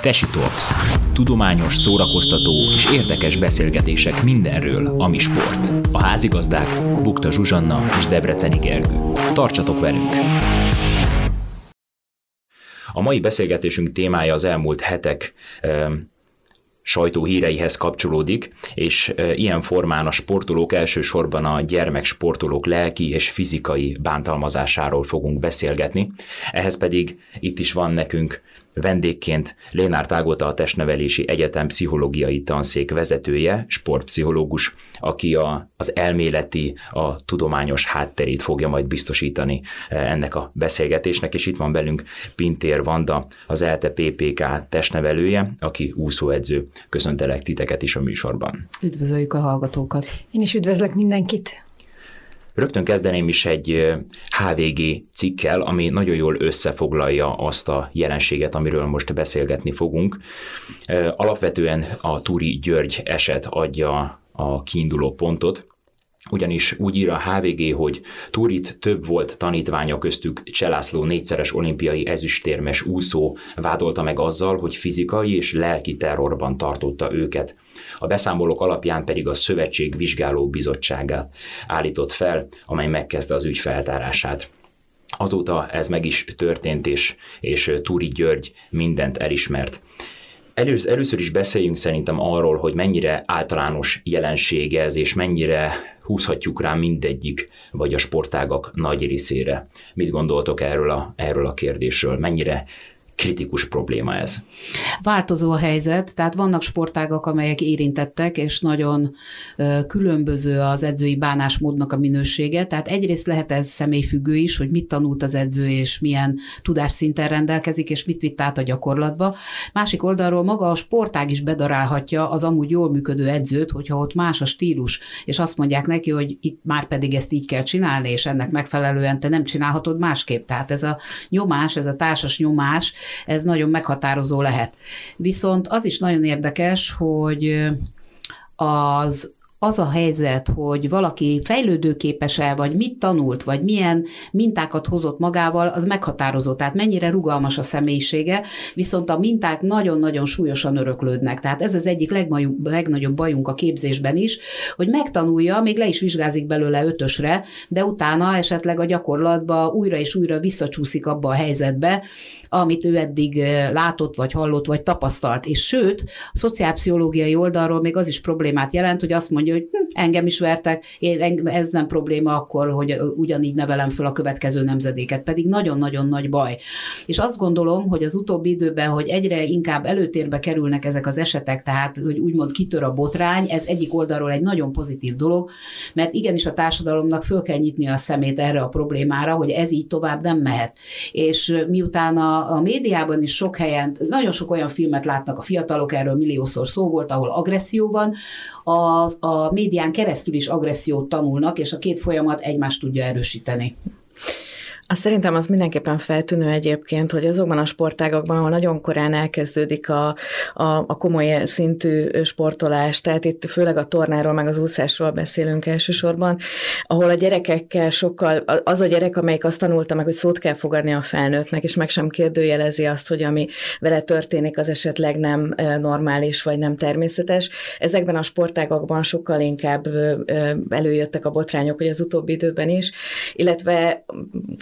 Tesi Talks. Tudományos, szórakoztató és érdekes beszélgetések mindenről, ami sport. A házigazdák Bukta Zsuzsanna és Debreceni Gergő. Tartsatok velünk! A mai beszélgetésünk témája az elmúlt hetek sajtóhíreihez kapcsolódik, és ilyen formán a sportolók elsősorban a gyermeksportolók lelki és fizikai bántalmazásáról fogunk beszélgetni. Ehhez pedig itt is van nekünk Vendégként Lénár Tágota a Testnevelési Egyetem pszichológiai tanszék vezetője, sportpszichológus, aki a, az elméleti, a tudományos hátterét fogja majd biztosítani eh, ennek a beszélgetésnek, és itt van velünk Pintér Vanda, az ELTE PPK testnevelője, aki úszóedző. Köszöntelek titeket is a műsorban. Üdvözöljük a hallgatókat. Én is üdvözlök mindenkit. Rögtön kezdeném is egy HVG cikkel, ami nagyon jól összefoglalja azt a jelenséget, amiről most beszélgetni fogunk. Alapvetően a Turi György eset adja a kiinduló pontot, ugyanis úgy ír a HVG, hogy Turit több volt tanítványa köztük Cselászló négyszeres olimpiai ezüstérmes úszó vádolta meg azzal, hogy fizikai és lelki terrorban tartotta őket. A beszámolók alapján pedig a Szövetség Vizsgáló Bizottságát állított fel, amely megkezdte az ügy feltárását. Azóta ez meg is történt, és, és Túri György mindent elismert. Először, először is beszéljünk szerintem arról, hogy mennyire általános jelensége ez, és mennyire húzhatjuk rá mindegyik, vagy a sportágak nagy részére. Mit gondoltok erről a, erről a kérdésről? Mennyire kritikus probléma ez? Változó a helyzet, tehát vannak sportágak, amelyek érintettek, és nagyon különböző az edzői bánásmódnak a minősége. Tehát egyrészt lehet ez személyfüggő is, hogy mit tanult az edző, és milyen tudásszinten rendelkezik, és mit vitt át a gyakorlatba. Másik oldalról maga a sportág is bedarálhatja az amúgy jól működő edzőt, hogyha ott más a stílus, és azt mondják neki, hogy itt már pedig ezt így kell csinálni, és ennek megfelelően te nem csinálhatod másképp. Tehát ez a nyomás, ez a társas nyomás, ez nagyon meghatározó lehet. Viszont az is nagyon érdekes, hogy az az a helyzet, hogy valaki fejlődőképes-e, vagy mit tanult, vagy milyen mintákat hozott magával, az meghatározó. Tehát mennyire rugalmas a személyisége, viszont a minták nagyon-nagyon súlyosan öröklődnek. Tehát ez az egyik legnagyobb, legnagyobb bajunk a képzésben is, hogy megtanulja, még le is vizsgázik belőle ötösre, de utána esetleg a gyakorlatba újra és újra visszacsúszik abba a helyzetbe, amit ő eddig látott, vagy hallott, vagy tapasztalt. És sőt, a szociálpszichológiai oldalról még az is problémát jelent, hogy azt mondja, hogy hm, engem is vertek, én, ez nem probléma akkor, hogy ugyanígy nevelem föl a következő nemzedéket, pedig nagyon-nagyon nagy baj. És azt gondolom, hogy az utóbbi időben, hogy egyre inkább előtérbe kerülnek ezek az esetek, tehát, hogy úgymond kitör a botrány, ez egyik oldalról egy nagyon pozitív dolog, mert igenis a társadalomnak föl kell nyitni a szemét erre a problémára, hogy ez így tovább nem mehet. És miután a a, médiában is sok helyen, nagyon sok olyan filmet látnak a fiatalok, erről milliószor szó volt, ahol agresszió van, a, a médián keresztül is agressziót tanulnak, és a két folyamat egymást tudja erősíteni. Azt szerintem az mindenképpen feltűnő egyébként, hogy azokban a sportágakban, ahol nagyon korán elkezdődik a, a, a komoly szintű sportolás, tehát itt főleg a tornáról, meg az úszásról beszélünk elsősorban, ahol a gyerekekkel sokkal, az a gyerek, amelyik azt tanulta meg, hogy szót kell fogadni a felnőttnek, és meg sem kérdőjelezi azt, hogy ami vele történik, az esetleg nem normális, vagy nem természetes. Ezekben a sportágakban sokkal inkább előjöttek a botrányok, hogy az utóbbi időben is, illetve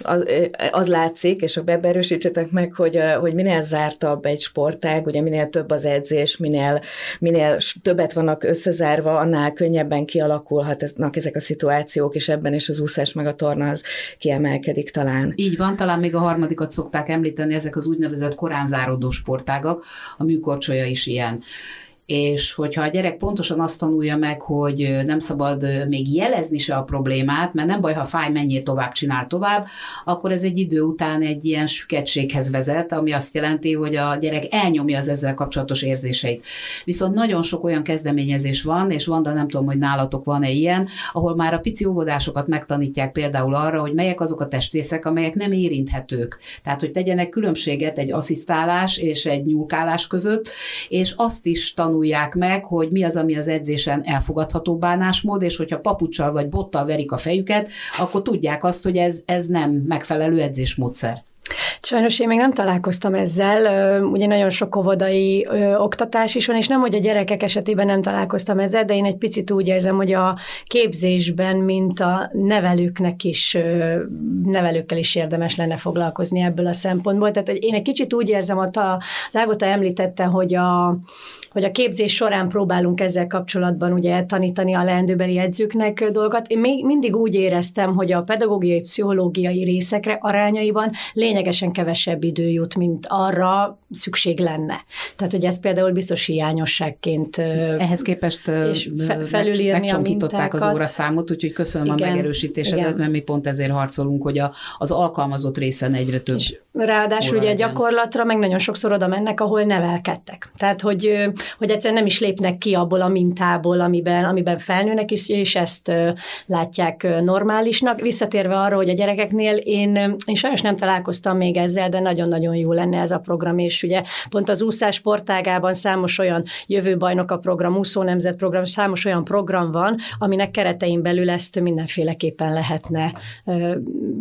az az, az látszik, és ebbe erősítsetek meg, hogy, hogy minél zártabb egy sportág, ugye minél több az edzés, minél, minél többet vannak összezárva, annál könnyebben kialakulhatnak ezek a szituációk, és ebben is az úszás meg a torna az kiemelkedik talán. Így van, talán még a harmadikat szokták említeni, ezek az úgynevezett korán záródó sportágak, a műkorcsolya is ilyen és hogyha a gyerek pontosan azt tanulja meg, hogy nem szabad még jelezni se a problémát, mert nem baj, ha fáj, menjél tovább, csinál tovább, akkor ez egy idő után egy ilyen süketséghez vezet, ami azt jelenti, hogy a gyerek elnyomja az ezzel kapcsolatos érzéseit. Viszont nagyon sok olyan kezdeményezés van, és van, de nem tudom, hogy nálatok van-e ilyen, ahol már a pici óvodásokat megtanítják például arra, hogy melyek azok a testrészek, amelyek nem érinthetők. Tehát, hogy tegyenek különbséget egy asszisztálás és egy nyúlkálás között, és azt is tanul tanulják meg, hogy mi az, ami az edzésen elfogadható bánásmód, és hogyha papucsal vagy bottal verik a fejüket, akkor tudják azt, hogy ez, ez nem megfelelő edzésmódszer. Sajnos én még nem találkoztam ezzel, ugye nagyon sok óvodai oktatás is van, és nem, hogy a gyerekek esetében nem találkoztam ezzel, de én egy picit úgy érzem, hogy a képzésben, mint a nevelőknek is, nevelőkkel is érdemes lenne foglalkozni ebből a szempontból. Tehát én egy kicsit úgy érzem, hogy az Ágota említette, hogy a, hogy a képzés során próbálunk ezzel kapcsolatban ugye tanítani a leendőbeli edzőknek dolgokat. Én még mindig úgy éreztem, hogy a pedagógiai, pszichológiai részekre arányaiban lényegesen kevesebb idő jut, mint arra szükség lenne. Tehát, hogy ez például biztos hiányosságként Ehhez képest és fe, felülírni megcsonkították az óraszámot, úgyhogy köszönöm igen, a megerősítésedet, igen. mert mi pont ezért harcolunk, hogy a, az alkalmazott részen egyre több. És ráadásul ugye gyakorlatra meg nagyon sokszor oda mennek, ahol nevelkedtek. Tehát, hogy, hogy egyszerűen nem is lépnek ki abból a mintából, amiben, amiben felnőnek, és, és ezt látják normálisnak. Visszatérve arra, hogy a gyerekeknél én, én sajnos nem találkoztam még ezzel, de nagyon-nagyon jó lenne ez a program, és ugye pont az úszás sportágában számos olyan jövőbajnok a program, úszó nemzet számos olyan program van, aminek keretein belül ezt mindenféleképpen lehetne ö,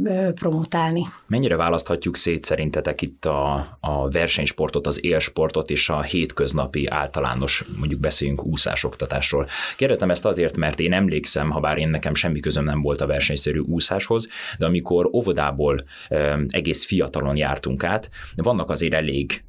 ö, promotálni. Mennyire választhatjuk szét szerintetek itt a, a versenysportot, az élsportot és a hétköznapi általános, mondjuk beszéljünk úszásoktatásról. Kérdeztem ezt azért, mert én emlékszem, ha bár én nekem semmi közöm nem volt a versenyszerű úszáshoz, de amikor óvodából egész fiatalon jártunk át, vannak azért elég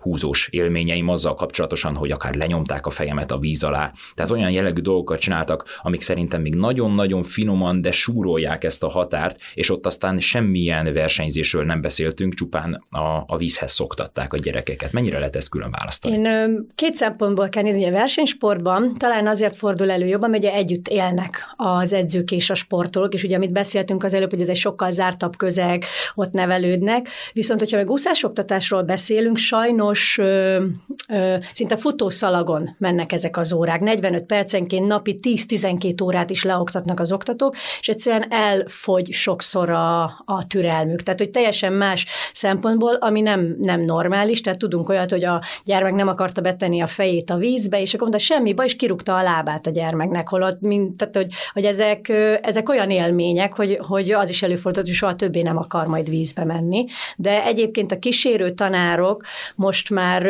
húzós élményeim azzal kapcsolatosan, hogy akár lenyomták a fejemet a víz alá, tehát olyan jellegű dolgokat csináltak, amik szerintem még nagyon-nagyon finoman, de súrolják ezt a határt, és ott aztán semmilyen versenyzésről nem beszéltünk, csupán a, a vízhez szoktatták a gyerekeket. Mennyire lehet ezt külön választani? Én két szempontból kell nézni, hogy a versenysportban talán azért fordul elő jobban, mert együtt élnek az edzők és a sportolók, és ugye amit beszéltünk az előbb, hogy ez egy sokkal zártabb közeg, ott nevelődnek, viszont hogyha meg úszásoktatásról beszélünk, sajnos ö, ö, szinte futószalagon mennek ezek az órák. 45 percenként napi 10-12 órát is leoktatnak az oktatók, és egyszerűen elfogy sokszor a, a türelmük. Tehát, hogy teljesen más szempontból, ami nem, nem normális, tehát tudunk olyat, hogy a gyermek nem akarta betenni a fejét a vízbe, és akkor mondta, semmi baj, és kirúgta a lábát a gyermeknek, holott, mint, tehát, hogy, hogy ezek, ezek olyan élmények, hogy, hogy az is előfordult, hogy soha többé nem akar majd vízbe menni. De egyébként a kísérő tanárok most már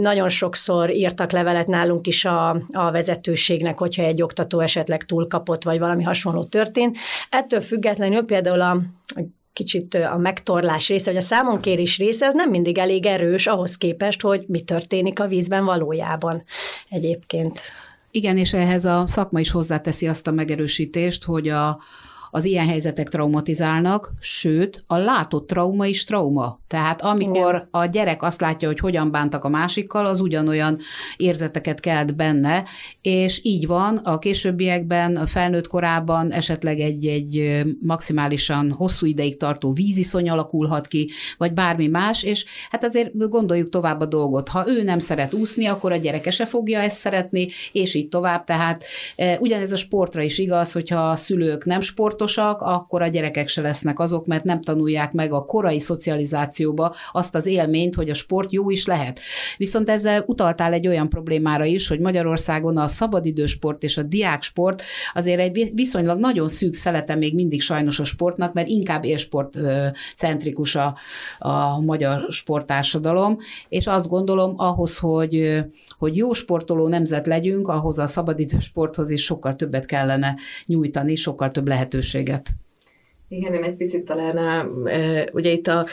nagyon sokszor írtak levelet nálunk is a, a vezetőségnek, hogyha egy oktató esetleg túlkapott, vagy valami hasonló történt. Ettől függetlenül például a kicsit a megtorlás része, vagy a számonkérés része, az nem mindig elég erős ahhoz képest, hogy mi történik a vízben valójában egyébként. Igen, és ehhez a szakma is hozzáteszi azt a megerősítést, hogy a, az ilyen helyzetek traumatizálnak, sőt, a látott trauma is trauma. Tehát amikor Igen. a gyerek azt látja, hogy hogyan bántak a másikkal, az ugyanolyan érzeteket kelt benne, és így van, a későbbiekben, a felnőtt korában esetleg egy, egy maximálisan hosszú ideig tartó víziszony alakulhat ki, vagy bármi más, és hát azért gondoljuk tovább a dolgot. Ha ő nem szeret úszni, akkor a gyereke se fogja ezt szeretni, és így tovább. Tehát ugyanez a sportra is igaz, hogyha a szülők nem sportos, tudatosak, akkor a gyerekek se lesznek azok, mert nem tanulják meg a korai szocializációba azt az élményt, hogy a sport jó is lehet. Viszont ezzel utaltál egy olyan problémára is, hogy Magyarországon a szabadidősport és a diáksport azért egy viszonylag nagyon szűk szelete még mindig sajnos a sportnak, mert inkább élsport centrikus a, a magyar sporttársadalom, és azt gondolom ahhoz, hogy, hogy jó sportoló nemzet legyünk, ahhoz a szabadidősporthoz is sokkal többet kellene nyújtani, sokkal több lehetőség lehetőséget. Igen, én egy picit talán, a, ugye itt a,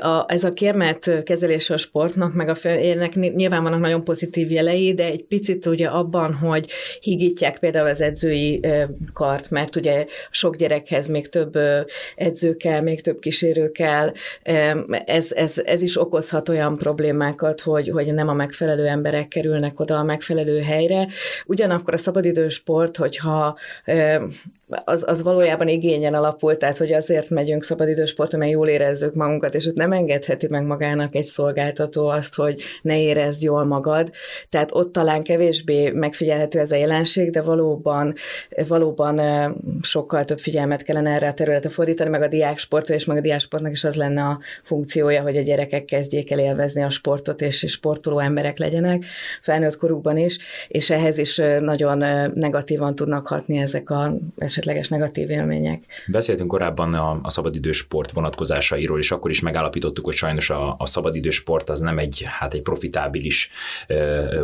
a, ez a kiemelt kezelése a sportnak, meg a ennek nyilván vannak nagyon pozitív jelei, de egy picit ugye abban, hogy higítják például az edzői kart, mert ugye sok gyerekhez még több edző kell, még több kísérő kell, ez, ez, ez is okozhat olyan problémákat, hogy, hogy nem a megfelelő emberek kerülnek oda a megfelelő helyre. Ugyanakkor a szabadidős sport, hogyha az, az valójában igényen alapul, tehát hogy azért megyünk szabadidősportra, mert jól érezzük magunkat, és ott nem engedheti meg magának egy szolgáltató azt, hogy ne érezd jól magad. Tehát ott talán kevésbé megfigyelhető ez a jelenség, de valóban, valóban sokkal több figyelmet kellene erre a területre fordítani, meg a diáksportra, és meg a diáksportnak is az lenne a funkciója, hogy a gyerekek kezdjék el élvezni a sportot, és sportoló emberek legyenek, felnőtt korukban is, és ehhez is nagyon negatívan tudnak hatni ezek a esetleges negatív élmények. Beszéltünk korábban a, a szabadidős sport vonatkozásairól, és akkor is megállapítottuk, hogy sajnos a, a szabadidős sport az nem egy, hát egy profitábilis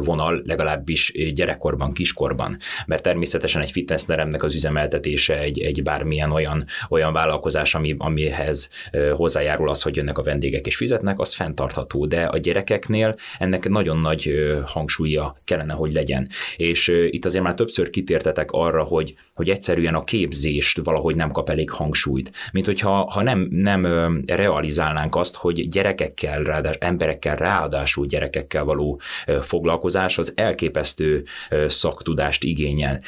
vonal, legalábbis gyerekkorban, kiskorban, mert természetesen egy fitnessteremnek az üzemeltetése egy, egy bármilyen olyan, olyan vállalkozás, ami, amihez hozzájárul az, hogy jönnek a vendégek és fizetnek, az fenntartható, de a gyerekeknél ennek nagyon nagy hangsúlya kellene, hogy legyen. És itt azért már többször kitértetek arra, hogy, hogy egyszerűen a képzést valahogy nem kap elég hangsúlyt. Mint hogyha ha nem, nem realizálnánk azt, hogy gyerekekkel, ráadás, emberekkel, ráadásul gyerekekkel való foglalkozás az elképesztő szaktudást igényel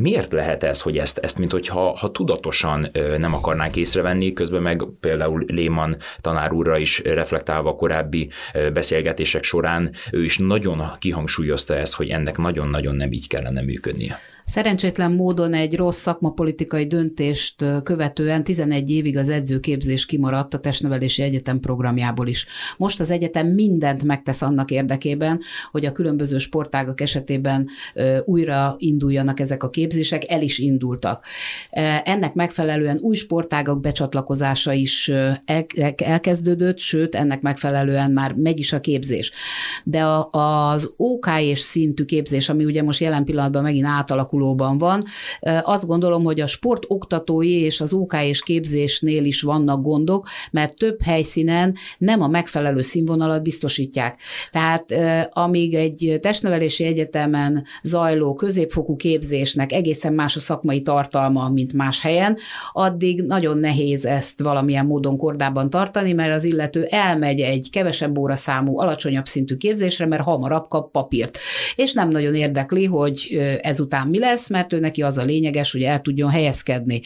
miért lehet ez, hogy ezt, ezt mint hogyha ha tudatosan nem akarnánk észrevenni, közben meg például Léman tanár úrra is reflektálva a korábbi beszélgetések során, ő is nagyon kihangsúlyozta ezt, hogy ennek nagyon-nagyon nem így kellene működnie. Szerencsétlen módon egy rossz szakmapolitikai döntést követően 11 évig az edzőképzés kimaradt a Testnevelési Egyetem programjából is. Most az egyetem mindent megtesz annak érdekében, hogy a különböző sportágak esetében újra induljanak ezek a képzések, el is indultak. Ennek megfelelően új sportágak becsatlakozása is elkezdődött, sőt, ennek megfelelően már megy is a képzés. De az OK és szintű képzés, ami ugye most jelen pillanatban megint átalakul, alakulóban van. Azt gondolom, hogy a sport oktatói és az OK és képzésnél is vannak gondok, mert több helyszínen nem a megfelelő színvonalat biztosítják. Tehát amíg egy testnevelési egyetemen zajló középfokú képzésnek egészen más a szakmai tartalma, mint más helyen, addig nagyon nehéz ezt valamilyen módon kordában tartani, mert az illető elmegy egy kevesebb óraszámú, alacsonyabb szintű képzésre, mert hamarabb kap papírt. És nem nagyon érdekli, hogy ezután mi lesz, mert ő neki az a lényeges, hogy el tudjon helyezkedni.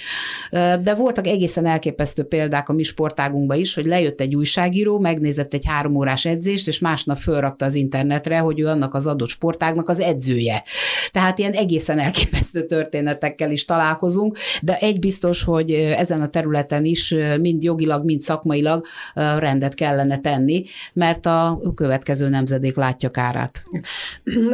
De voltak egészen elképesztő példák a mi sportágunkban is, hogy lejött egy újságíró, megnézett egy három órás edzést, és másnap fölrakta az internetre, hogy ő annak az adott sportágnak az edzője. Tehát ilyen egészen elképesztő történetekkel is találkozunk, de egy biztos, hogy ezen a területen is mind jogilag, mind szakmailag rendet kellene tenni, mert a következő nemzedék látja kárát.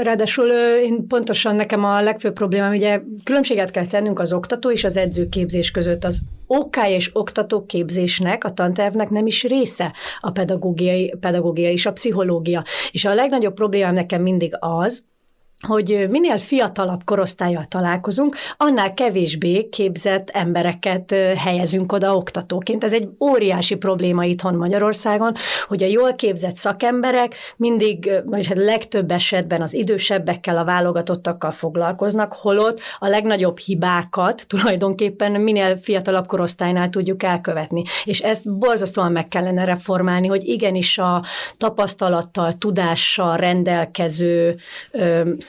Ráadásul én pontosan nekem a legfőbb probléma problémám, ugye különbséget kell tennünk az oktató és az edzőképzés között. Az OK és oktatóképzésnek, a tantervnek nem is része a pedagógiai, pedagógia és a pszichológia. És a legnagyobb problémám nekem mindig az, hogy minél fiatalabb korosztályjal találkozunk, annál kevésbé képzett embereket helyezünk oda oktatóként. Ez egy óriási probléma itthon Magyarországon, hogy a jól képzett szakemberek mindig, vagy hát legtöbb esetben az idősebbekkel, a válogatottakkal foglalkoznak, holott a legnagyobb hibákat tulajdonképpen minél fiatalabb korosztálynál tudjuk elkövetni. És ezt borzasztóan meg kellene reformálni, hogy igenis a tapasztalattal, tudással rendelkező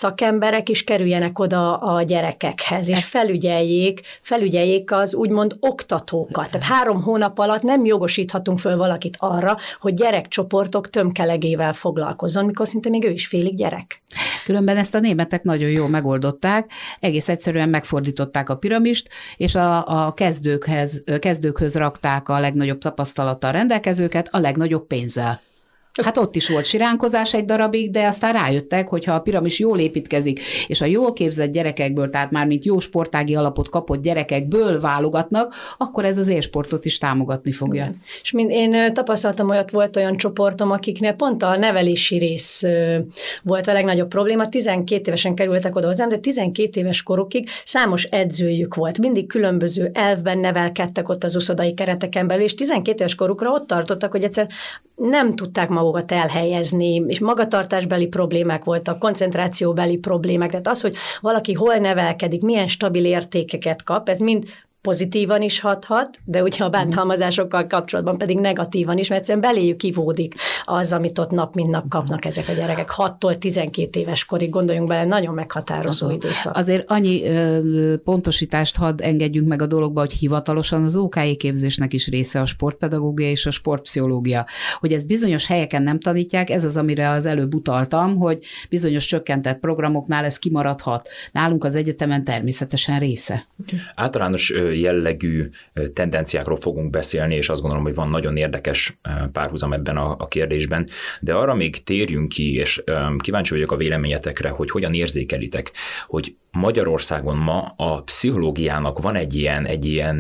szakemberek is kerüljenek oda a gyerekekhez, és felügyeljék, felügyeljék az úgymond oktatókat. Tehát három hónap alatt nem jogosíthatunk föl valakit arra, hogy gyerekcsoportok tömkelegével foglalkozzon, mikor szinte még ő is félig gyerek. Különben ezt a németek nagyon jól megoldották, egész egyszerűen megfordították a piramist, és a, a kezdőkhez, kezdőkhöz rakták a legnagyobb tapasztalattal rendelkezőket a legnagyobb pénzzel. Hát ott is volt siránkozás egy darabig, de aztán rájöttek, hogy ha a piramis jól építkezik, és a jól képzett gyerekekből, tehát már mint jó sportági alapot kapott gyerekekből válogatnak, akkor ez az élsportot is támogatni fogja. Igen. És mind én tapasztaltam olyat, volt olyan csoportom, akiknél pont a nevelési rész volt a legnagyobb probléma. 12 évesen kerültek oda hozzám, de 12 éves korukig számos edzőjük volt. Mindig különböző elvben nevelkedtek ott az uszodai kereteken belül, és 12 éves korukra ott tartottak, hogy egyszer nem tudták magukat elhelyezni, és magatartásbeli problémák voltak, koncentrációbeli problémák. Tehát az, hogy valaki hol nevelkedik, milyen stabil értékeket kap, ez mind pozitívan is hathat, de ugye a bántalmazásokkal kapcsolatban pedig negatívan is, mert egyszerűen beléjük kivódik az, amit ott nap mint nap kapnak ezek a gyerekek. 6-tól 12 éves korig gondoljunk bele, nagyon meghatározó Azon. időszak. Azért annyi ö, pontosítást hadd engedjünk meg a dologba, hogy hivatalosan az OKI képzésnek is része a sportpedagógia és a sportpszichológia. Hogy ez bizonyos helyeken nem tanítják, ez az, amire az előbb utaltam, hogy bizonyos csökkentett programoknál ez kimaradhat. Nálunk az egyetemen természetesen része. Általános jellegű tendenciákról fogunk beszélni, és azt gondolom, hogy van nagyon érdekes párhuzam ebben a, a kérdésben, de arra még térjünk ki, és kíváncsi vagyok a véleményetekre, hogy hogyan érzékelitek, hogy Magyarországon ma a pszichológiának van egy ilyen, egy ilyen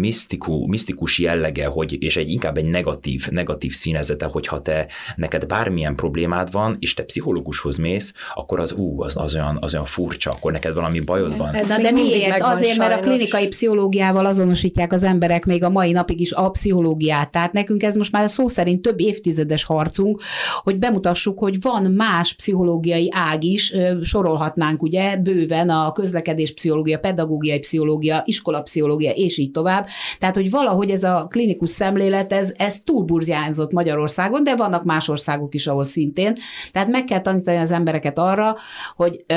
misztiku, misztikus jellege, hogy, és egy inkább egy negatív, negatív színezete, hogyha te neked bármilyen problémád van, és te pszichológushoz mész, akkor az ú, az, az, olyan, az olyan furcsa, akkor neked valami bajod van. Ez Na de miért? Azért, mert a klinikai pszichológiával azonosítják az emberek még a mai napig is a pszichológiát. Tehát nekünk ez most már szó szerint több évtizedes harcunk, hogy bemutassuk, hogy van más pszichológiai ág is, sorolhatnánk ugye bőven a közlekedés pszichológia, pedagógiai pszichológia, iskolapszichológia, és így tovább. Tehát, hogy valahogy ez a klinikus szemlélet, ez, ez túlburziánzott Magyarországon, de vannak más országok is, ahol szintén. Tehát meg kell tanítani az embereket arra, hogy ö,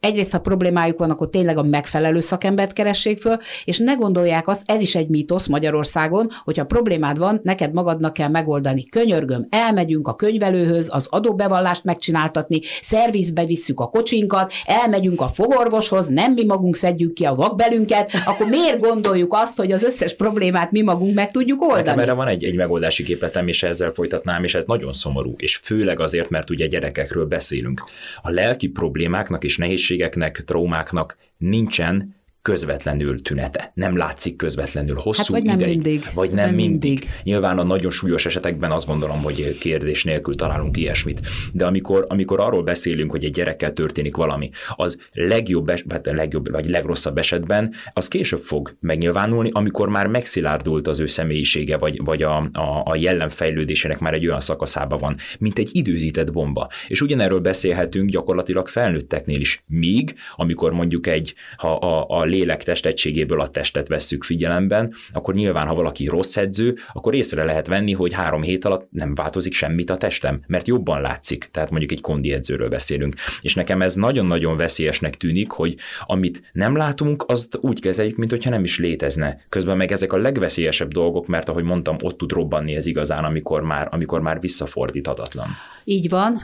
egyrészt, ha problémájuk van, akkor tényleg a megfelelő szakembert keressék föl, és ne gondolják azt, ez is egy mítosz Magyarországon, hogyha problémád van, neked magadnak kell megoldani. Könyörgöm, elmegyünk a könyvelőhöz, az adóbevallást megcsináltatni, szervizbe visszük a kocsinkat, elmegyünk a fogorvoshoz, nem mi magunk szedjük ki a vakbelünket, akkor miért gondoljuk azt, hogy az összes problémát mi magunk meg tudjuk oldani? Nekem erre van egy, egy megoldási képletem, és ezzel folytatnám, és ez nagyon szomorú, és főleg azért, mert ugye gyerekekről beszélünk. A lelki problémáknak és nehézségeknek, traumáknak nincsen közvetlenül tünete. Nem látszik közvetlenül hosszú hát vagy nem ideig, mindig. Vagy nem, nem mindig. mindig. Nyilván a nagyon súlyos esetekben azt gondolom, hogy kérdés nélkül találunk ilyesmit. De amikor, amikor arról beszélünk, hogy egy gyerekkel történik valami, az legjobb, hát legjobb vagy legrosszabb esetben az később fog megnyilvánulni, amikor már megszilárdult az ő személyisége, vagy, vagy a, a, a jellem fejlődésének már egy olyan szakaszában van, mint egy időzített bomba. És ugyanerről beszélhetünk gyakorlatilag felnőtteknél is. Míg, amikor mondjuk egy, ha a, a lélek testegységéből a testet vesszük figyelemben, akkor nyilván, ha valaki rossz edző, akkor észre lehet venni, hogy három hét alatt nem változik semmit a testem, mert jobban látszik. Tehát mondjuk egy kondi edzőről beszélünk. És nekem ez nagyon-nagyon veszélyesnek tűnik, hogy amit nem látunk, azt úgy kezeljük, mint hogyha nem is létezne. Közben meg ezek a legveszélyesebb dolgok, mert ahogy mondtam, ott tud robbanni ez igazán, amikor már, amikor már visszafordíthatatlan. Így van.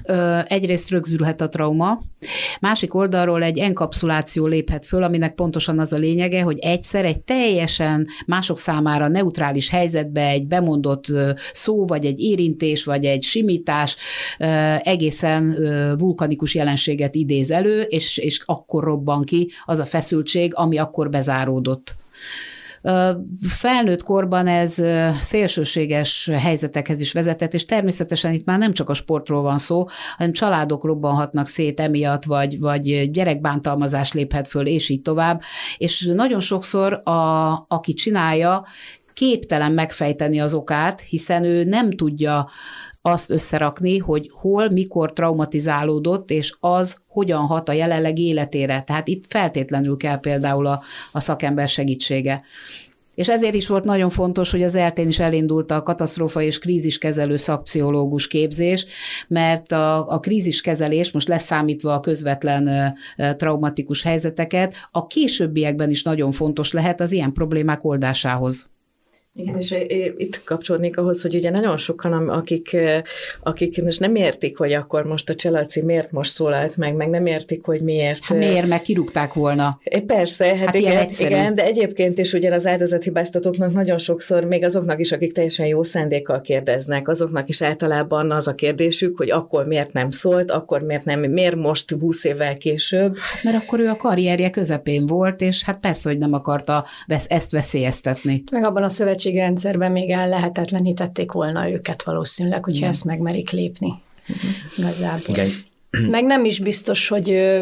Egyrészt rögzülhet a trauma, másik oldalról egy enkapszuláció léphet föl, aminek pontosan az a lényege, hogy egyszer egy teljesen mások számára neutrális helyzetbe egy bemondott szó, vagy egy érintés, vagy egy simítás egészen vulkanikus jelenséget idéz elő, és, és akkor robban ki az a feszültség, ami akkor bezáródott. Felnőtt korban ez szélsőséges helyzetekhez is vezetett, és természetesen itt már nem csak a sportról van szó, hanem családok robbanhatnak szét emiatt, vagy, vagy gyerekbántalmazás léphet föl, és így tovább. És nagyon sokszor, a, aki csinálja, képtelen megfejteni az okát, hiszen ő nem tudja azt összerakni, hogy hol, mikor traumatizálódott, és az hogyan hat a jelenleg életére. Tehát itt feltétlenül kell például a, a szakember segítsége. És ezért is volt nagyon fontos, hogy az eltén is elindult a katasztrófa és kríziskezelő szakpszichológus képzés, mert a, a kríziskezelés, most leszámítva a közvetlen traumatikus helyzeteket, a későbbiekben is nagyon fontos lehet az ilyen problémák oldásához. Igen, és itt kapcsolódnék ahhoz, hogy ugye nagyon sokan, akik, akik most nem értik, hogy akkor most a Cselaci miért most szólalt meg, meg nem értik, hogy miért. Hát miért, meg kirúgták volna. Persze, hát, hát igen, igen, de egyébként is ugye az áldozathibáztatóknak nagyon sokszor, még azoknak is, akik teljesen jó szándékkal kérdeznek, azoknak is általában az a kérdésük, hogy akkor miért nem szólt, akkor miért nem, miért most 20 évvel később. Hát, mert akkor ő a karrierje közepén volt, és hát persze, hogy nem akarta ezt veszélyeztetni. Meg abban a szövetség szövetségrendszerben még el lehetetlenítették volna őket valószínűleg, hogyha Igen. ezt megmerik lépni. Igazából. Igen. Meg nem is biztos, hogy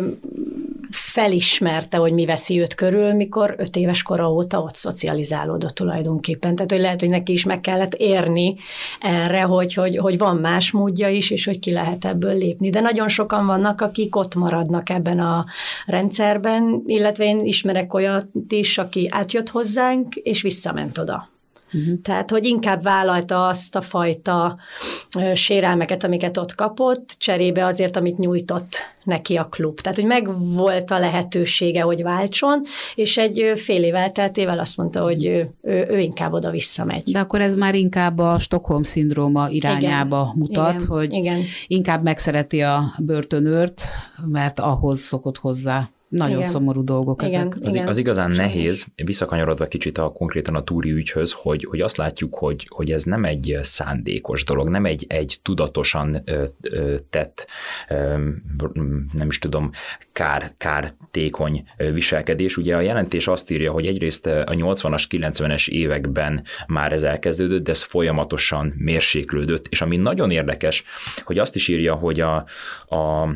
felismerte, hogy mi veszi őt körül, mikor öt éves kora óta ott szocializálódott tulajdonképpen. Tehát, hogy lehet, hogy neki is meg kellett érni erre, hogy, hogy, hogy van más módja is, és hogy ki lehet ebből lépni. De nagyon sokan vannak, akik ott maradnak ebben a rendszerben, illetve én ismerek olyat is, aki átjött hozzánk, és visszament oda. Uh-huh. Tehát, hogy inkább vállalta azt a fajta sérelmeket, amiket ott kapott, cserébe azért, amit nyújtott neki a klub. Tehát, hogy megvolt a lehetősége, hogy váltson, és egy fél év elteltével azt mondta, hogy ő, ő, ő inkább oda visszamegy. De akkor ez már inkább a Stockholm-szindróma irányába igen, mutat, igen, hogy igen. inkább megszereti a börtönőrt, mert ahhoz szokott hozzá Nagyon igen. szomorú dolgok igen, ezek. Az, igen. az igazán nehéz, visszakanyarodva kicsit a konkrétan a túri ügyhöz, hogy, hogy azt látjuk, hogy, hogy ez nem egy szándékos dolog, nem egy, egy tudatosan ö, ö, tett, ö, nem is tudom, kár, kártékony viselkedés. Ugye a jelentés azt írja, hogy egyrészt a 80-as, 90-es években már ez elkezdődött, de ez folyamatosan mérséklődött, és ami nagyon érdekes, hogy azt is írja, hogy a, a,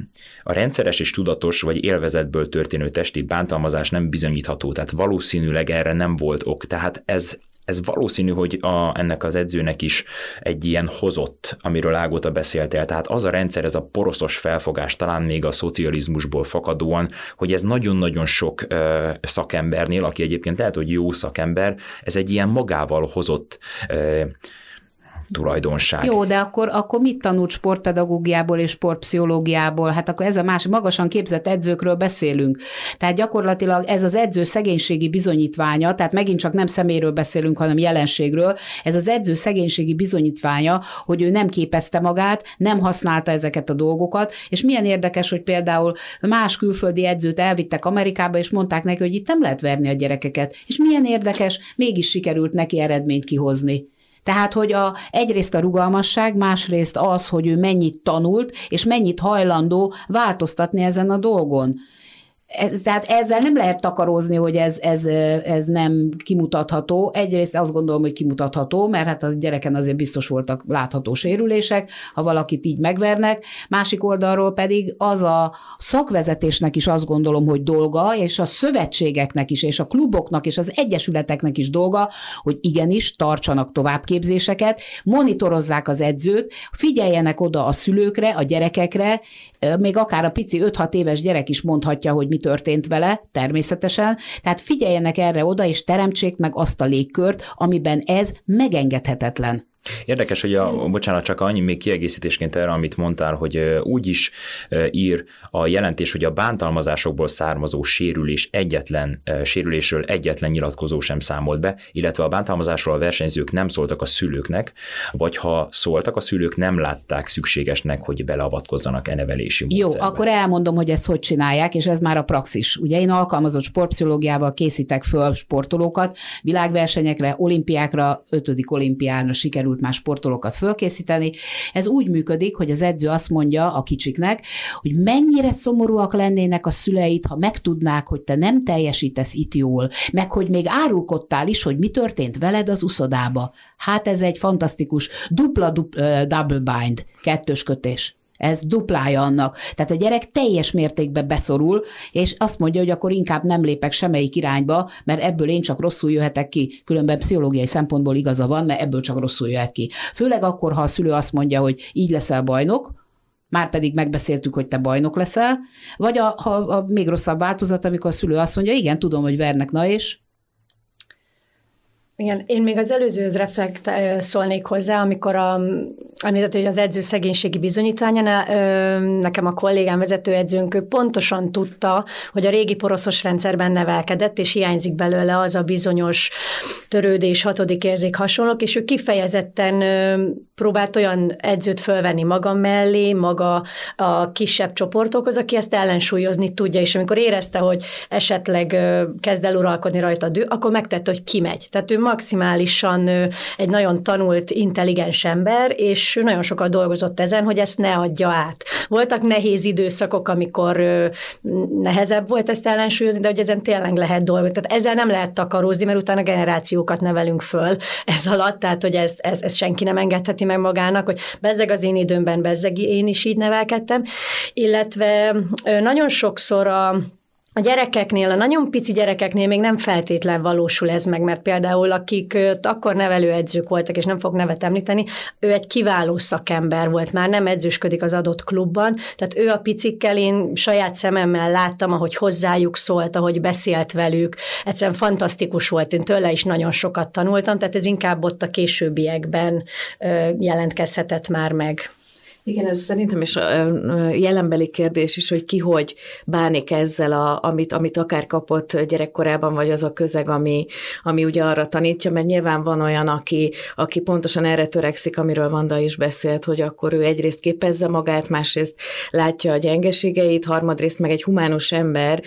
a rendszeres és tudatos vagy élvezetből történő testi bántalmazás nem bizonyítható, tehát valószínűleg erre nem volt ok. Tehát ez, ez valószínű, hogy a, ennek az edzőnek is egy ilyen hozott, amiről Ágóta beszélt el. Tehát az a rendszer, ez a poroszos felfogás, talán még a szocializmusból fakadóan, hogy ez nagyon-nagyon sok ö, szakembernél, aki egyébként lehet, hogy jó szakember, ez egy ilyen magával hozott ö, tulajdonság. Jó, de akkor, akkor mit tanult sportpedagógiából és sportpszichológiából? Hát akkor ez a más magasan képzett edzőkről beszélünk. Tehát gyakorlatilag ez az edző szegénységi bizonyítványa, tehát megint csak nem szeméről beszélünk, hanem jelenségről, ez az edző szegénységi bizonyítványa, hogy ő nem képezte magát, nem használta ezeket a dolgokat, és milyen érdekes, hogy például más külföldi edzőt elvittek Amerikába, és mondták neki, hogy itt nem lehet verni a gyerekeket. És milyen érdekes, mégis sikerült neki eredményt kihozni. Tehát, hogy a, egyrészt a rugalmasság, másrészt az, hogy ő mennyit tanult, és mennyit hajlandó változtatni ezen a dolgon. Tehát ezzel nem lehet takarózni, hogy ez, ez, ez nem kimutatható. Egyrészt azt gondolom, hogy kimutatható, mert hát a gyereken azért biztos voltak látható sérülések, ha valakit így megvernek. Másik oldalról pedig az a szakvezetésnek is azt gondolom, hogy dolga, és a szövetségeknek is, és a kluboknak, és az egyesületeknek is dolga, hogy igenis tartsanak továbbképzéseket, monitorozzák az edzőt, figyeljenek oda a szülőkre, a gyerekekre, még akár a pici 5-6 éves gyerek is mondhatja, hogy mi történt vele, természetesen. Tehát figyeljenek erre oda, és teremtsék meg azt a légkört, amiben ez megengedhetetlen. Érdekes, hogy a, bocsánat, csak annyi még kiegészítésként erre, amit mondtál, hogy úgy is ír a jelentés, hogy a bántalmazásokból származó sérülés egyetlen, sérülésről egyetlen nyilatkozó sem számolt be, illetve a bántalmazásról a versenyzők nem szóltak a szülőknek, vagy ha szóltak a szülők, nem látták szükségesnek, hogy beleavatkozzanak e nevelési Jó, akkor elmondom, hogy ezt hogy csinálják, és ez már a praxis. Ugye én alkalmazott sportpszichológiával készítek föl sportolókat, világversenyekre, olimpiákra, ötödik olimpiára sikerült sikerült más sportolókat fölkészíteni. Ez úgy működik, hogy az edző azt mondja a kicsiknek, hogy mennyire szomorúak lennének a szüleit, ha megtudnák, hogy te nem teljesítesz itt jól, meg hogy még árulkodtál is, hogy mi történt veled az uszodába. Hát ez egy fantasztikus dupla, dupla double bind, kettős kötés. Ez duplája annak. Tehát a gyerek teljes mértékben beszorul, és azt mondja, hogy akkor inkább nem lépek semmelyik irányba, mert ebből én csak rosszul jöhetek ki. Különben pszichológiai szempontból igaza van, mert ebből csak rosszul jöhet ki. Főleg akkor, ha a szülő azt mondja, hogy így leszel bajnok, már pedig megbeszéltük, hogy te bajnok leszel, vagy a, ha a még rosszabb változat, amikor a szülő azt mondja, igen, tudom, hogy vernek, na és igen, én még az előzőhöz reflekt szólnék hozzá, amikor a, említett, hogy az edző szegénységi bizonyítványánál nekem a kollégám vezetőedzőnk ő pontosan tudta, hogy a régi poroszos rendszerben nevelkedett, és hiányzik belőle az a bizonyos törődés, hatodik érzék hasonlók, és ő kifejezetten próbált olyan edzőt fölvenni maga mellé, maga a kisebb csoportokhoz, aki ezt ellensúlyozni tudja, és amikor érezte, hogy esetleg kezd el uralkodni rajta a dű, akkor megtette, hogy kimegy. Tehát ő maximálisan egy nagyon tanult, intelligens ember, és nagyon sokat dolgozott ezen, hogy ezt ne adja át. Voltak nehéz időszakok, amikor nehezebb volt ezt ellensúlyozni, de hogy ezen tényleg lehet dolgozni. Tehát ezzel nem lehet takarózni, mert utána generációkat nevelünk föl ez alatt, tehát hogy ez, ez, ez senki nem engedheti meg magának, hogy bezzeg az én időmben, bezzeg én is így nevelkedtem, illetve nagyon sokszor a a gyerekeknél, a nagyon pici gyerekeknél még nem feltétlen valósul ez meg, mert például akik akkor nevelőedzők voltak, és nem fog nevet említeni, ő egy kiváló szakember volt, már nem edzősködik az adott klubban, tehát ő a picikkel én saját szememmel láttam, ahogy hozzájuk szólt, ahogy beszélt velük, egyszerűen fantasztikus volt, én tőle is nagyon sokat tanultam, tehát ez inkább ott a későbbiekben jelentkezhetett már meg. Igen, ez szerintem is jelenbeli kérdés is, hogy ki hogy bánik ezzel, a, amit, amit akár kapott gyerekkorában, vagy az a közeg, ami, ami ugye arra tanítja, mert nyilván van olyan, aki, aki pontosan erre törekszik, amiről Vanda is beszélt, hogy akkor ő egyrészt képezze magát, másrészt látja a gyengeségeit, harmadrészt meg egy humánus ember,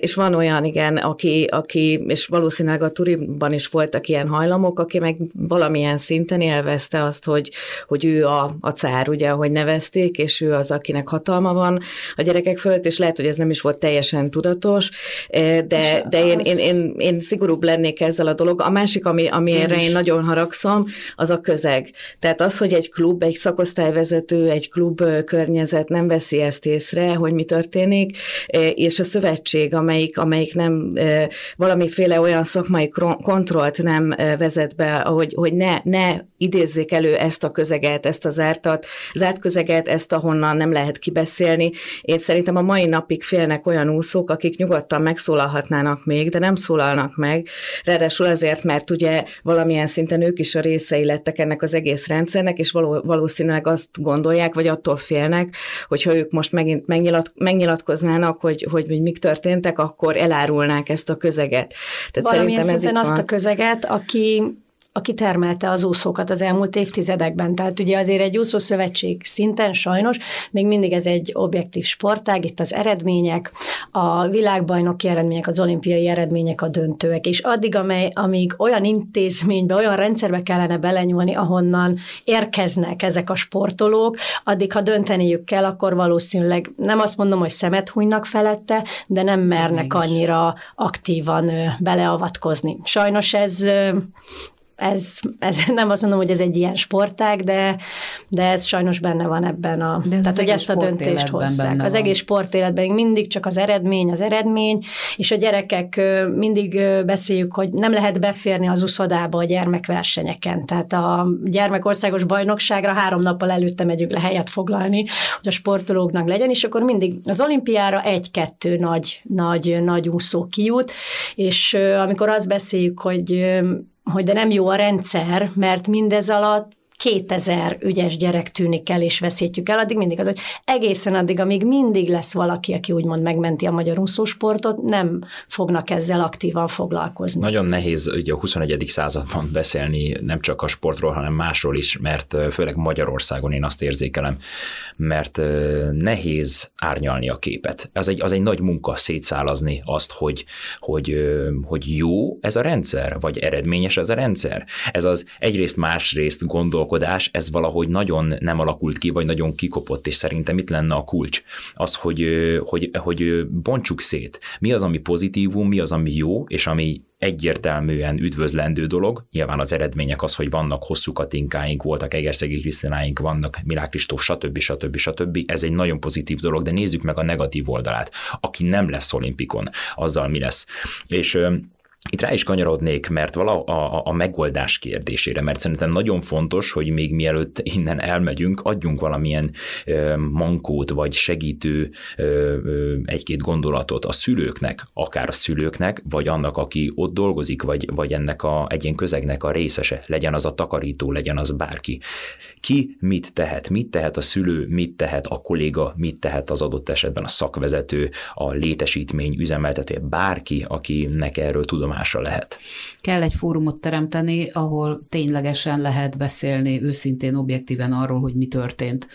és van olyan, igen, aki, aki és valószínűleg a turiban is voltak ilyen hajlamok, aki meg valamilyen szinten élvezte azt, hogy, hogy ő a, a cár, ugye, ahogy nevezték, és ő az, akinek hatalma van a gyerekek fölött, és lehet, hogy ez nem is volt teljesen tudatos, eh, de, de én, én, én, én szigorúbb lennék ezzel a dolog. A másik, ami, ami én én nagyon haragszom, az a közeg. Tehát az, hogy egy klub, egy szakosztályvezető, egy klub környezet nem veszi ezt észre, hogy mi történik, eh, és a szövetség, amelyik, amelyik nem eh, valamiféle olyan szakmai kontrollt nem vezet be, hogy, hogy ne, ne idézzék elő ezt a közeget, ezt az zártat, zárt közeget, ezt ahonnan nem lehet kibeszélni. Én szerintem a mai napig félnek olyan úszók, akik nyugodtan megszólalhatnának még, de nem szólalnak meg. Ráadásul azért, mert ugye valamilyen szinten ők is a részei lettek ennek az egész rendszernek, és való, valószínűleg azt gondolják, vagy attól félnek, hogyha ők most megint megnyilat, megnyilatkoznának, hogy, hogy, hogy mik történtek, akkor elárulnák ezt a közeget. Tehát Valamilyen szerintem ez azt van. a közeget, aki aki termelte az úszókat az elmúlt évtizedekben. Tehát ugye azért egy úszószövetség szinten sajnos még mindig ez egy objektív sportág, itt az eredmények, a világbajnoki eredmények, az olimpiai eredmények a döntőek, és addig, amely, amíg olyan intézménybe, olyan rendszerbe kellene belenyúlni, ahonnan érkeznek ezek a sportolók, addig, ha dönteniük kell, akkor valószínűleg nem azt mondom, hogy szemet hunynak felette, de nem mernek annyira aktívan beleavatkozni. Sajnos ez ez, ez nem azt mondom, hogy ez egy ilyen sportág, de, de ez sajnos benne van ebben a... De ez tehát, hogy ezt a döntést hozzák. Az van. egész sportéletben mindig csak az eredmény, az eredmény, és a gyerekek mindig beszéljük, hogy nem lehet beférni az uszodába a gyermekversenyeken. Tehát a gyermekországos bajnokságra három nappal előtte megyünk le helyet foglalni, hogy a sportolóknak legyen, és akkor mindig az olimpiára egy-kettő nagy, nagy, nagy úszó kijut, és amikor azt beszéljük, hogy hogy de nem jó a rendszer, mert mindez alatt 2000 ügyes gyerek tűnik el, és veszítjük el, addig mindig az, hogy egészen addig, amíg mindig lesz valaki, aki úgymond megmenti a magyar úszósportot, nem fognak ezzel aktívan foglalkozni. Nagyon nehéz ugye a 21. században beszélni nem csak a sportról, hanem másról is, mert főleg Magyarországon én azt érzékelem, mert nehéz árnyalni a képet. Az egy, az egy nagy munka szétszálazni azt, hogy, hogy, hogy jó ez a rendszer, vagy eredményes ez a rendszer. Ez az egyrészt másrészt gondolkodás, gondolkodás, ez valahogy nagyon nem alakult ki, vagy nagyon kikopott, és szerintem itt lenne a kulcs. Az, hogy, hogy, hogy bontsuk szét. Mi az, ami pozitívum, mi az, ami jó, és ami egyértelműen üdvözlendő dolog. Nyilván az eredmények az, hogy vannak hosszú katinkáink, voltak Egerszegi Krisztináink, vannak Milák Kristóf, stb. stb. stb. Ez egy nagyon pozitív dolog, de nézzük meg a negatív oldalát. Aki nem lesz olimpikon, azzal mi lesz. És itt rá is kanyarodnék, mert vala a, a, megoldás kérdésére, mert szerintem nagyon fontos, hogy még mielőtt innen elmegyünk, adjunk valamilyen ö, mankót, vagy segítő egy-két gondolatot a szülőknek, akár a szülőknek, vagy annak, aki ott dolgozik, vagy, vagy ennek a, egy ilyen közegnek a részese, legyen az a takarító, legyen az bárki. Ki mit tehet, mit tehet a szülő, mit tehet a kolléga, mit tehet az adott esetben a szakvezető, a létesítmény üzemeltető, bárki, akinek erről tudom tudomása lehet. Kell egy fórumot teremteni, ahol ténylegesen lehet beszélni őszintén, objektíven arról, hogy mi történt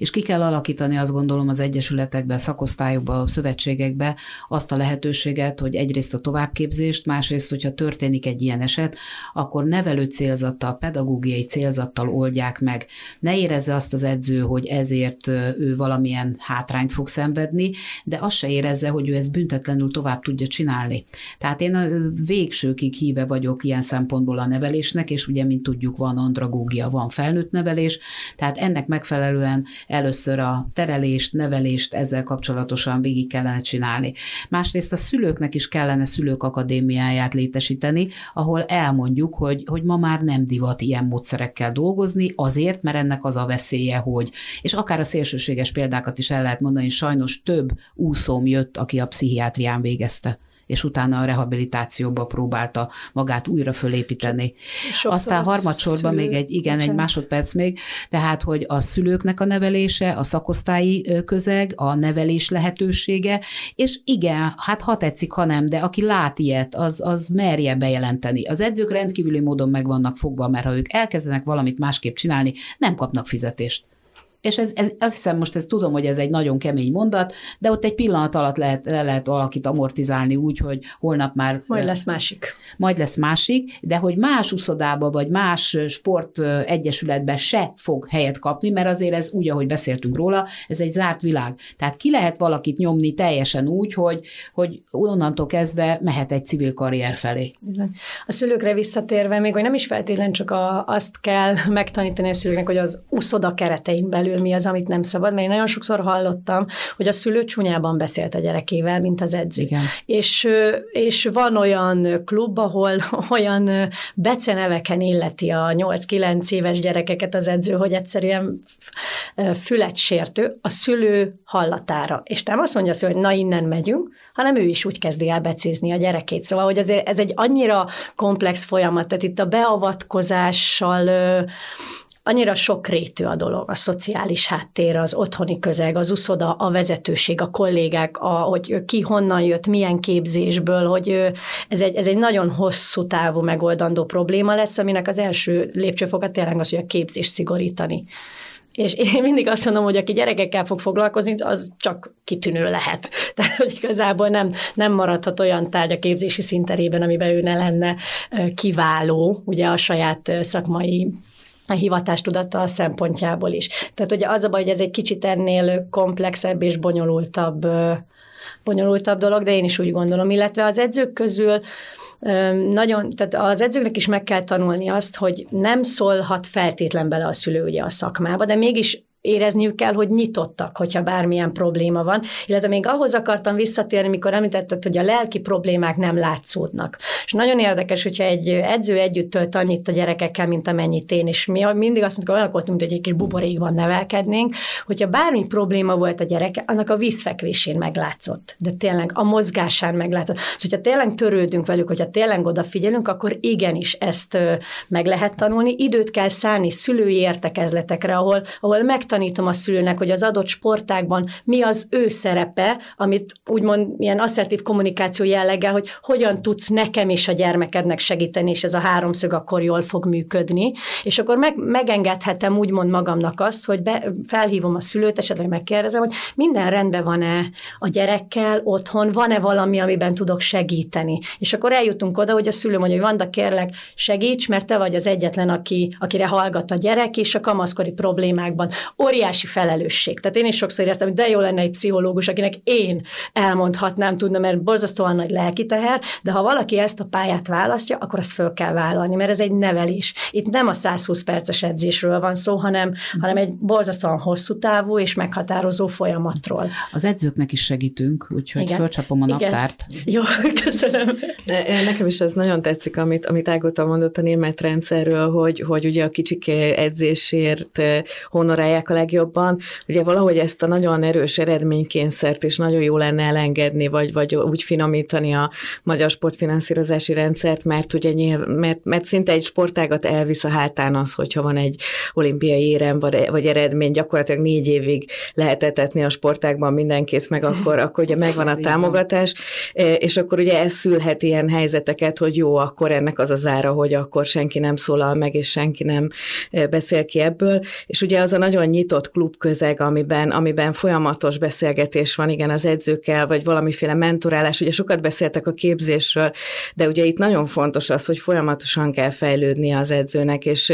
és ki kell alakítani azt gondolom az egyesületekbe, szakosztályokba, a szövetségekbe azt a lehetőséget, hogy egyrészt a továbbképzést, másrészt, hogyha történik egy ilyen eset, akkor nevelő célzattal, pedagógiai célzattal oldják meg. Ne érezze azt az edző, hogy ezért ő valamilyen hátrányt fog szenvedni, de azt se érezze, hogy ő ezt büntetlenül tovább tudja csinálni. Tehát én a végsőkig híve vagyok ilyen szempontból a nevelésnek, és ugye, mint tudjuk, van andragógia, van felnőtt nevelés, tehát ennek megfelelően először a terelést, nevelést ezzel kapcsolatosan végig kellene csinálni. Másrészt a szülőknek is kellene szülők akadémiáját létesíteni, ahol elmondjuk, hogy, hogy ma már nem divat ilyen módszerekkel dolgozni, azért, mert ennek az a veszélye, hogy, és akár a szélsőséges példákat is el lehet mondani, sajnos több úszóm jött, aki a pszichiátrián végezte és utána a rehabilitációba próbálta magát újra fölépíteni. Sokszor Aztán harmadsorban szülő... még egy, igen, Bocsánat. egy másodperc még, tehát, hogy a szülőknek a nevelése, a szakosztályi közeg, a nevelés lehetősége, és igen, hát ha tetszik, ha nem, de aki lát ilyet, az, az merje bejelenteni. Az edzők rendkívüli módon meg vannak fogva, mert ha ők elkezdenek valamit másképp csinálni, nem kapnak fizetést és ez, ez, azt hiszem most ezt tudom, hogy ez egy nagyon kemény mondat, de ott egy pillanat alatt lehet, le lehet valakit amortizálni úgy, hogy holnap már... Majd lesz másik. Majd lesz másik, de hogy más uszodába vagy más sport egyesületbe se fog helyet kapni, mert azért ez úgy, ahogy beszéltünk róla, ez egy zárt világ. Tehát ki lehet valakit nyomni teljesen úgy, hogy, hogy onnantól kezdve mehet egy civil karrier felé. A szülőkre visszatérve, még hogy nem is feltétlenül csak a, azt kell megtanítani a szülőknek, hogy az uszoda keretein belül belül mi az, amit nem szabad, mert én nagyon sokszor hallottam, hogy a szülő csúnyában beszélt a gyerekével, mint az edző. Igen. És, és van olyan klub, ahol olyan beceneveken illeti a 8-9 éves gyerekeket az edző, hogy egyszerűen fület sértő a szülő hallatára. És nem azt mondja, hogy na innen megyünk, hanem ő is úgy kezdi el becézni a gyerekét. Szóval, hogy azért ez egy annyira komplex folyamat, tehát itt a beavatkozással annyira sokrétű a dolog, a szociális háttér, az otthoni közeg, az uszoda, a vezetőség, a kollégák, a, hogy ki honnan jött, milyen képzésből, hogy ez egy, ez egy nagyon hosszú távú megoldandó probléma lesz, aminek az első lépcsőfoka tényleg az, hogy a képzés szigorítani. És én mindig azt mondom, hogy aki gyerekekkel fog foglalkozni, az csak kitűnő lehet. Tehát, hogy igazából nem, nem maradhat olyan tárgy a képzési szinterében, amiben ő ne lenne kiváló, ugye a saját szakmai a hivatástudattal szempontjából is. Tehát ugye az a baj, hogy ez egy kicsit ennél komplexebb és bonyolultabb, bonyolultabb dolog, de én is úgy gondolom, illetve az edzők közül nagyon, tehát az edzőknek is meg kell tanulni azt, hogy nem szólhat feltétlen bele a szülő ugye a szakmába, de mégis érezniük kell, hogy nyitottak, hogyha bármilyen probléma van. Illetve még ahhoz akartam visszatérni, mikor említetted, hogy a lelki problémák nem látszódnak. És nagyon érdekes, hogyha egy edző együtt tölt annyit a gyerekekkel, mint amennyit én, és mi mindig azt mondjuk, olyanok voltunk, mint hogy egy kis buborékban nevelkednénk, hogyha bármi probléma volt a gyerek, annak a vízfekvésén meglátszott, de tényleg a mozgásán meglátszott. Szóval, hogyha tényleg törődünk velük, hogyha tényleg odafigyelünk, akkor igenis ezt meg lehet tanulni. Időt kell szállni szülői értekezletekre, ahol, ahol meg megtanítom a szülőnek, hogy az adott sportákban mi az ő szerepe, amit úgymond ilyen asszertív kommunikáció jelleggel, hogy hogyan tudsz nekem és a gyermekednek segíteni, és ez a háromszög akkor jól fog működni. És akkor meg, megengedhetem úgymond magamnak azt, hogy be, felhívom a szülőt, esetleg megkérdezem, hogy minden rendben van-e a gyerekkel otthon, van-e valami, amiben tudok segíteni. És akkor eljutunk oda, hogy a szülő mondja, hogy Vanda, kérlek, segíts, mert te vagy az egyetlen, aki, akire hallgat a gyerek, és a kamaszkori problémákban óriási felelősség. Tehát én is sokszor éreztem, hogy de jó lenne egy pszichológus, akinek én elmondhatnám, tudna, mert borzasztóan nagy lelki teher, de ha valaki ezt a pályát választja, akkor azt föl kell vállalni, mert ez egy nevelés. Itt nem a 120 perces edzésről van szó, hanem, hanem egy borzasztóan hosszú távú és meghatározó folyamatról. Az edzőknek is segítünk, úgyhogy Igen. fölcsapom a Igen. naptárt. Jó, köszönöm. Nekem is ez nagyon tetszik, amit, amit Ágota mondott a német rendszerről, hogy, hogy ugye a kicsik edzésért honorálják a legjobban. Ugye valahogy ezt a nagyon erős eredménykényszert is nagyon jó lenne elengedni, vagy, vagy úgy finomítani a magyar sportfinanszírozási rendszert, mert ugye nyilv, mert, mert szinte egy sportágat elvisz a hátán az, hogyha van egy olimpiai érem, vagy, vagy eredmény, gyakorlatilag négy évig lehetetetni a sportágban mindenkit, meg akkor, akkor ugye megvan a támogatás, e, és akkor ugye ez szülhet ilyen helyzeteket, hogy jó, akkor ennek az az ára, hogy akkor senki nem szólal meg, és senki nem e, beszél ki ebből, és ugye az a nagyon nyitott klubközeg, amiben, amiben folyamatos beszélgetés van, igen, az edzőkkel, vagy valamiféle mentorálás. Ugye sokat beszéltek a képzésről, de ugye itt nagyon fontos az, hogy folyamatosan kell fejlődnie az edzőnek, és,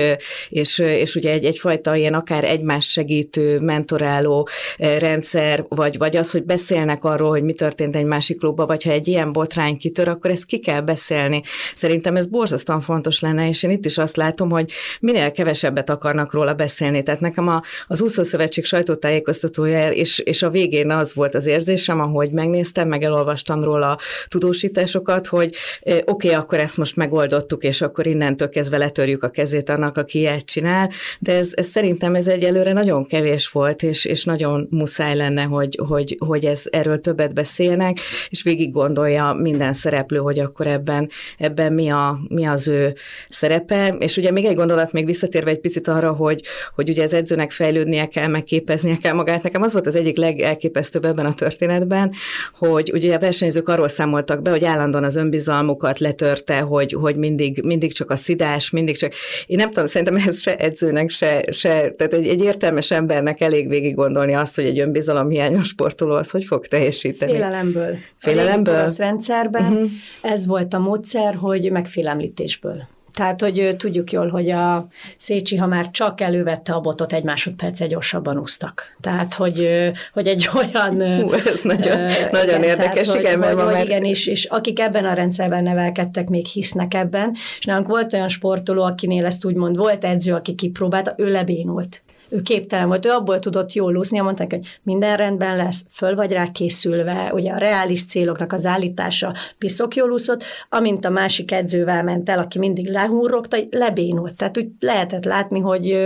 és, és ugye egy, egyfajta ilyen akár egymás segítő, mentoráló rendszer, vagy, vagy az, hogy beszélnek arról, hogy mi történt egy másik klubba, vagy ha egy ilyen botrány kitör, akkor ezt ki kell beszélni. Szerintem ez borzasztóan fontos lenne, és én itt is azt látom, hogy minél kevesebbet akarnak róla beszélni. Tehát nekem a, az az Úszószövetség sajtótájékoztatója, és, és a végén az volt az érzésem, ahogy megnéztem, meg elolvastam róla tudósításokat, hogy oké, okay, akkor ezt most megoldottuk, és akkor innentől kezdve letörjük a kezét annak, aki ilyet csinál, de ez, ez szerintem ez egyelőre nagyon kevés volt, és, és nagyon muszáj lenne, hogy, hogy, hogy ez erről többet beszélnek, és végig gondolja minden szereplő, hogy akkor ebben, ebben mi, a, mi az ő szerepe. És ugye még egy gondolat, még visszatérve egy picit arra, hogy, hogy ugye az edzőnek fejlődnie kell, meg képeznie kell magát. Nekem az volt az egyik legelképesztőbb ebben a történetben, hogy ugye a versenyzők arról számoltak be, hogy állandóan az önbizalmukat letörte, hogy, hogy mindig, mindig csak a szidás, mindig csak... Én nem tudom, szerintem ez se edzőnek, se, se tehát egy, egy értelmes embernek elég végig gondolni azt, hogy egy önbizalomhiányos sportoló az hogy fog teljesíteni. Félelemből. Félelemből? A rendszerben uh-huh. ez volt a módszer, hogy megfélemlítésből. Tehát, hogy tudjuk jól, hogy a Szécsi, ha már csak elővette a botot, egy másodperc gyorsabban úsztak. Tehát, hogy, hogy egy olyan... Hú, ez nagyon, uh, nagyon igen, érdekes, tehát, igen, hogy, hogy, már... igen, és, és akik ebben a rendszerben nevelkedtek, még hisznek ebben, és nálunk volt olyan sportoló, akinél ezt úgymond volt edző, aki kipróbálta, ő lebénult ő képtelen volt, ő abból tudott jól úszni, mondták, hogy minden rendben lesz, föl vagy rá készülve, ugye a reális céloknak az állítása piszok jól úszott, amint a másik edzővel ment el, aki mindig lehúrogta, lebénult. Tehát úgy lehetett látni, hogy,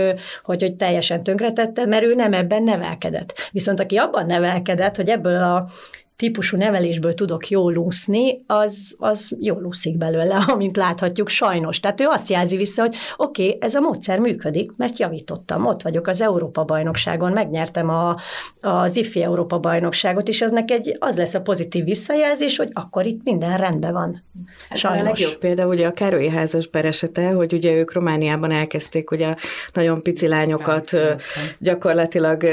hogy, hogy teljesen tönkretette, mert ő nem ebben nevelkedett. Viszont aki abban nevelkedett, hogy ebből a típusú nevelésből tudok jól úszni, az, az jól úszik belőle, amint láthatjuk sajnos. Tehát ő azt jelzi vissza, hogy oké, okay, ez a módszer működik, mert javítottam. Ott vagyok az Európa-bajnokságon, megnyertem a, az IFI Európa-bajnokságot, és az egy, az lesz a pozitív visszajelzés, hogy akkor itt minden rendben van. Hát sajnos. A legjobb példa ugye a Károlyi házas esete, hogy ugye ők Romániában elkezdték ugye nagyon pici lányokat gyakorlatilag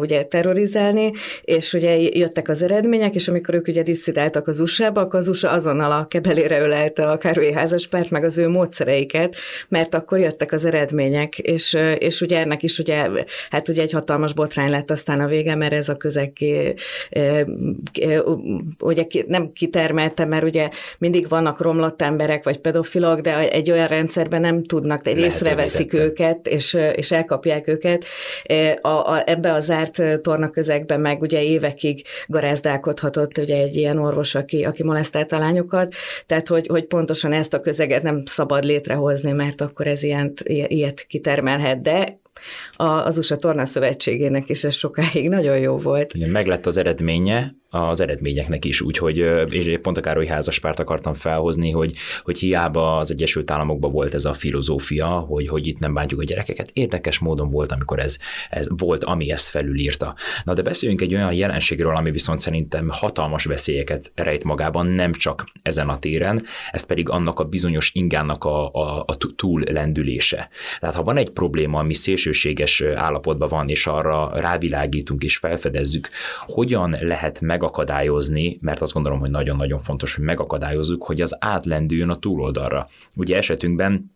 ugye terrorizálni, és ugye jöttek jöttek az eredmények, és amikor ők ugye disszidáltak az USA-ba, akkor az USA azonnal a kebelére ölelte a Károlyi házaspárt, meg az ő módszereiket, mert akkor jöttek az eredmények, és, és ugye ennek is ugye, hát ugye egy hatalmas botrány lett aztán a vége, mert ez a közeg ugye nem kitermelte, mert ugye mindig vannak romlott emberek, vagy pedofilok, de egy olyan rendszerben nem tudnak, de észreveszik őket, és, és elkapják őket. A, a, ebbe a zárt tornaközegben meg ugye évekig garázdálkodhatott ugye egy ilyen orvos, aki, aki molesztálta a lányokat, tehát hogy, hogy pontosan ezt a közeget nem szabad létrehozni, mert akkor ez ilyet, ilyet kitermelhet, de az USA Torna Szövetségének is ez sokáig nagyon jó volt. Igen, meg lett az eredménye, az eredményeknek is, úgyhogy és pont a Károly házaspárt akartam felhozni, hogy, hogy hiába az Egyesült Államokban volt ez a filozófia, hogy, hogy itt nem bántjuk a gyerekeket, érdekes módon volt, amikor ez, ez volt, ami ezt felülírta. Na de beszéljünk egy olyan jelenségről, ami viszont szerintem hatalmas veszélyeket rejt magában, nem csak ezen a téren, ez pedig annak a bizonyos ingának a, a, a túl lendülése. Tehát ha van egy probléma, ami szélsőséges állapotban van, és arra rávilágítunk és felfedezzük, hogyan lehet meg megakadályozni, mert azt gondolom, hogy nagyon-nagyon fontos, hogy megakadályozzuk, hogy az átlendüljön a túloldalra. Ugye esetünkben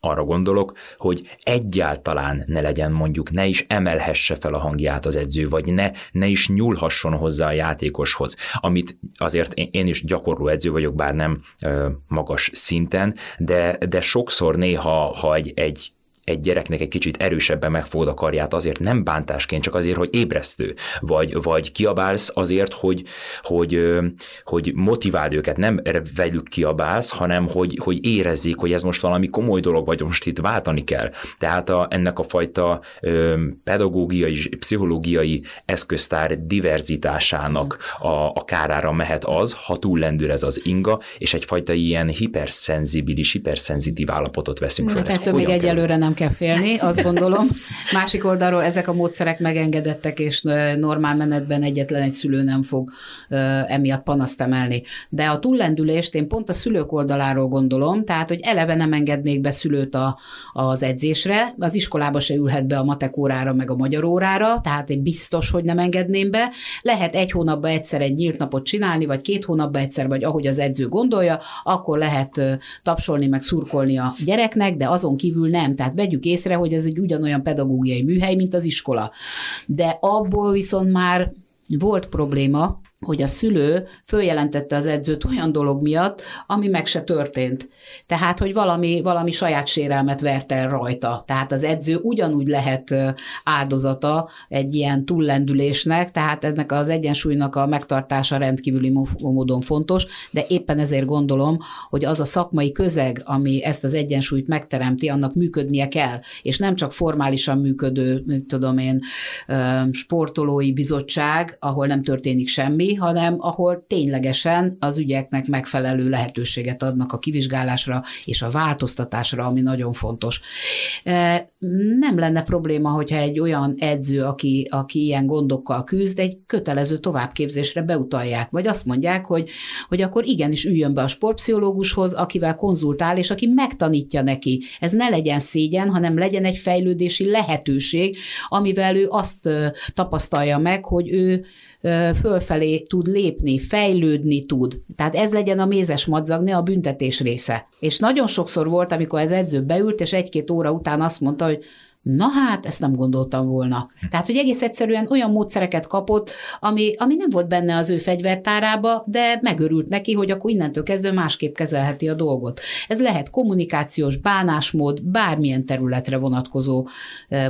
arra gondolok, hogy egyáltalán ne legyen mondjuk, ne is emelhesse fel a hangját az edző, vagy ne, ne is nyúlhasson hozzá a játékoshoz, amit azért én, is gyakorló edző vagyok, bár nem ö, magas szinten, de, de sokszor néha, ha egy, egy egy gyereknek egy kicsit erősebben megfogod a karját azért nem bántásként, csak azért, hogy ébresztő, vagy, vagy kiabálsz azért, hogy, hogy, hogy motiváld őket, nem velük kiabálsz, hanem hogy, hogy érezzék, hogy ez most valami komoly dolog, vagy most itt váltani kell. Tehát a, ennek a fajta pedagógiai, pszichológiai eszköztár diverzitásának a, a kárára mehet az, ha túllendül ez az inga, és egyfajta ilyen hiperszenzibilis, hiperszenzitív állapotot veszünk fel. Tehát még egyelőre nem kell félni, azt gondolom. Másik oldalról ezek a módszerek megengedettek, és normál menetben egyetlen egy szülő nem fog emiatt panaszt emelni. De a túllendülést én pont a szülők oldaláról gondolom, tehát, hogy eleve nem engednék be szülőt a, az edzésre, az iskolába se ülhet be a matek órára, meg a magyar órára, tehát én biztos, hogy nem engedném be. Lehet egy hónapban egyszer egy nyílt napot csinálni, vagy két hónapban egyszer, vagy ahogy az edző gondolja, akkor lehet tapsolni, meg szurkolni a gyereknek, de azon kívül nem. Tehát vegyük észre, hogy ez egy ugyanolyan pedagógiai műhely, mint az iskola. De abból viszont már volt probléma, hogy a szülő följelentette az edzőt olyan dolog miatt, ami meg se történt. Tehát, hogy valami, valami saját sérelmet vert el rajta. Tehát az edző ugyanúgy lehet áldozata egy ilyen túllendülésnek, tehát ennek az egyensúlynak a megtartása rendkívüli módon fontos, de éppen ezért gondolom, hogy az a szakmai közeg, ami ezt az egyensúlyt megteremti, annak működnie kell, és nem csak formálisan működő, tudom én, sportolói bizottság, ahol nem történik semmi, hanem ahol ténylegesen az ügyeknek megfelelő lehetőséget adnak a kivizsgálásra és a változtatásra, ami nagyon fontos. E, nem lenne probléma, hogyha egy olyan edző, aki, aki ilyen gondokkal küzd, egy kötelező továbbképzésre beutalják, vagy azt mondják, hogy, hogy akkor igenis üljön be a sportpszichológushoz, akivel konzultál, és aki megtanítja neki. Ez ne legyen szégyen, hanem legyen egy fejlődési lehetőség, amivel ő azt tapasztalja meg, hogy ő fölfelé tud lépni, fejlődni tud. Tehát ez legyen a mézes madzag, ne a büntetés része. És nagyon sokszor volt, amikor az edző beült, és egy-két óra után azt mondta, hogy Na hát, ezt nem gondoltam volna. Tehát, hogy egész egyszerűen olyan módszereket kapott, ami, ami nem volt benne az ő fegyvertárába, de megörült neki, hogy akkor innentől kezdve másképp kezelheti a dolgot. Ez lehet kommunikációs, bánásmód, bármilyen területre vonatkozó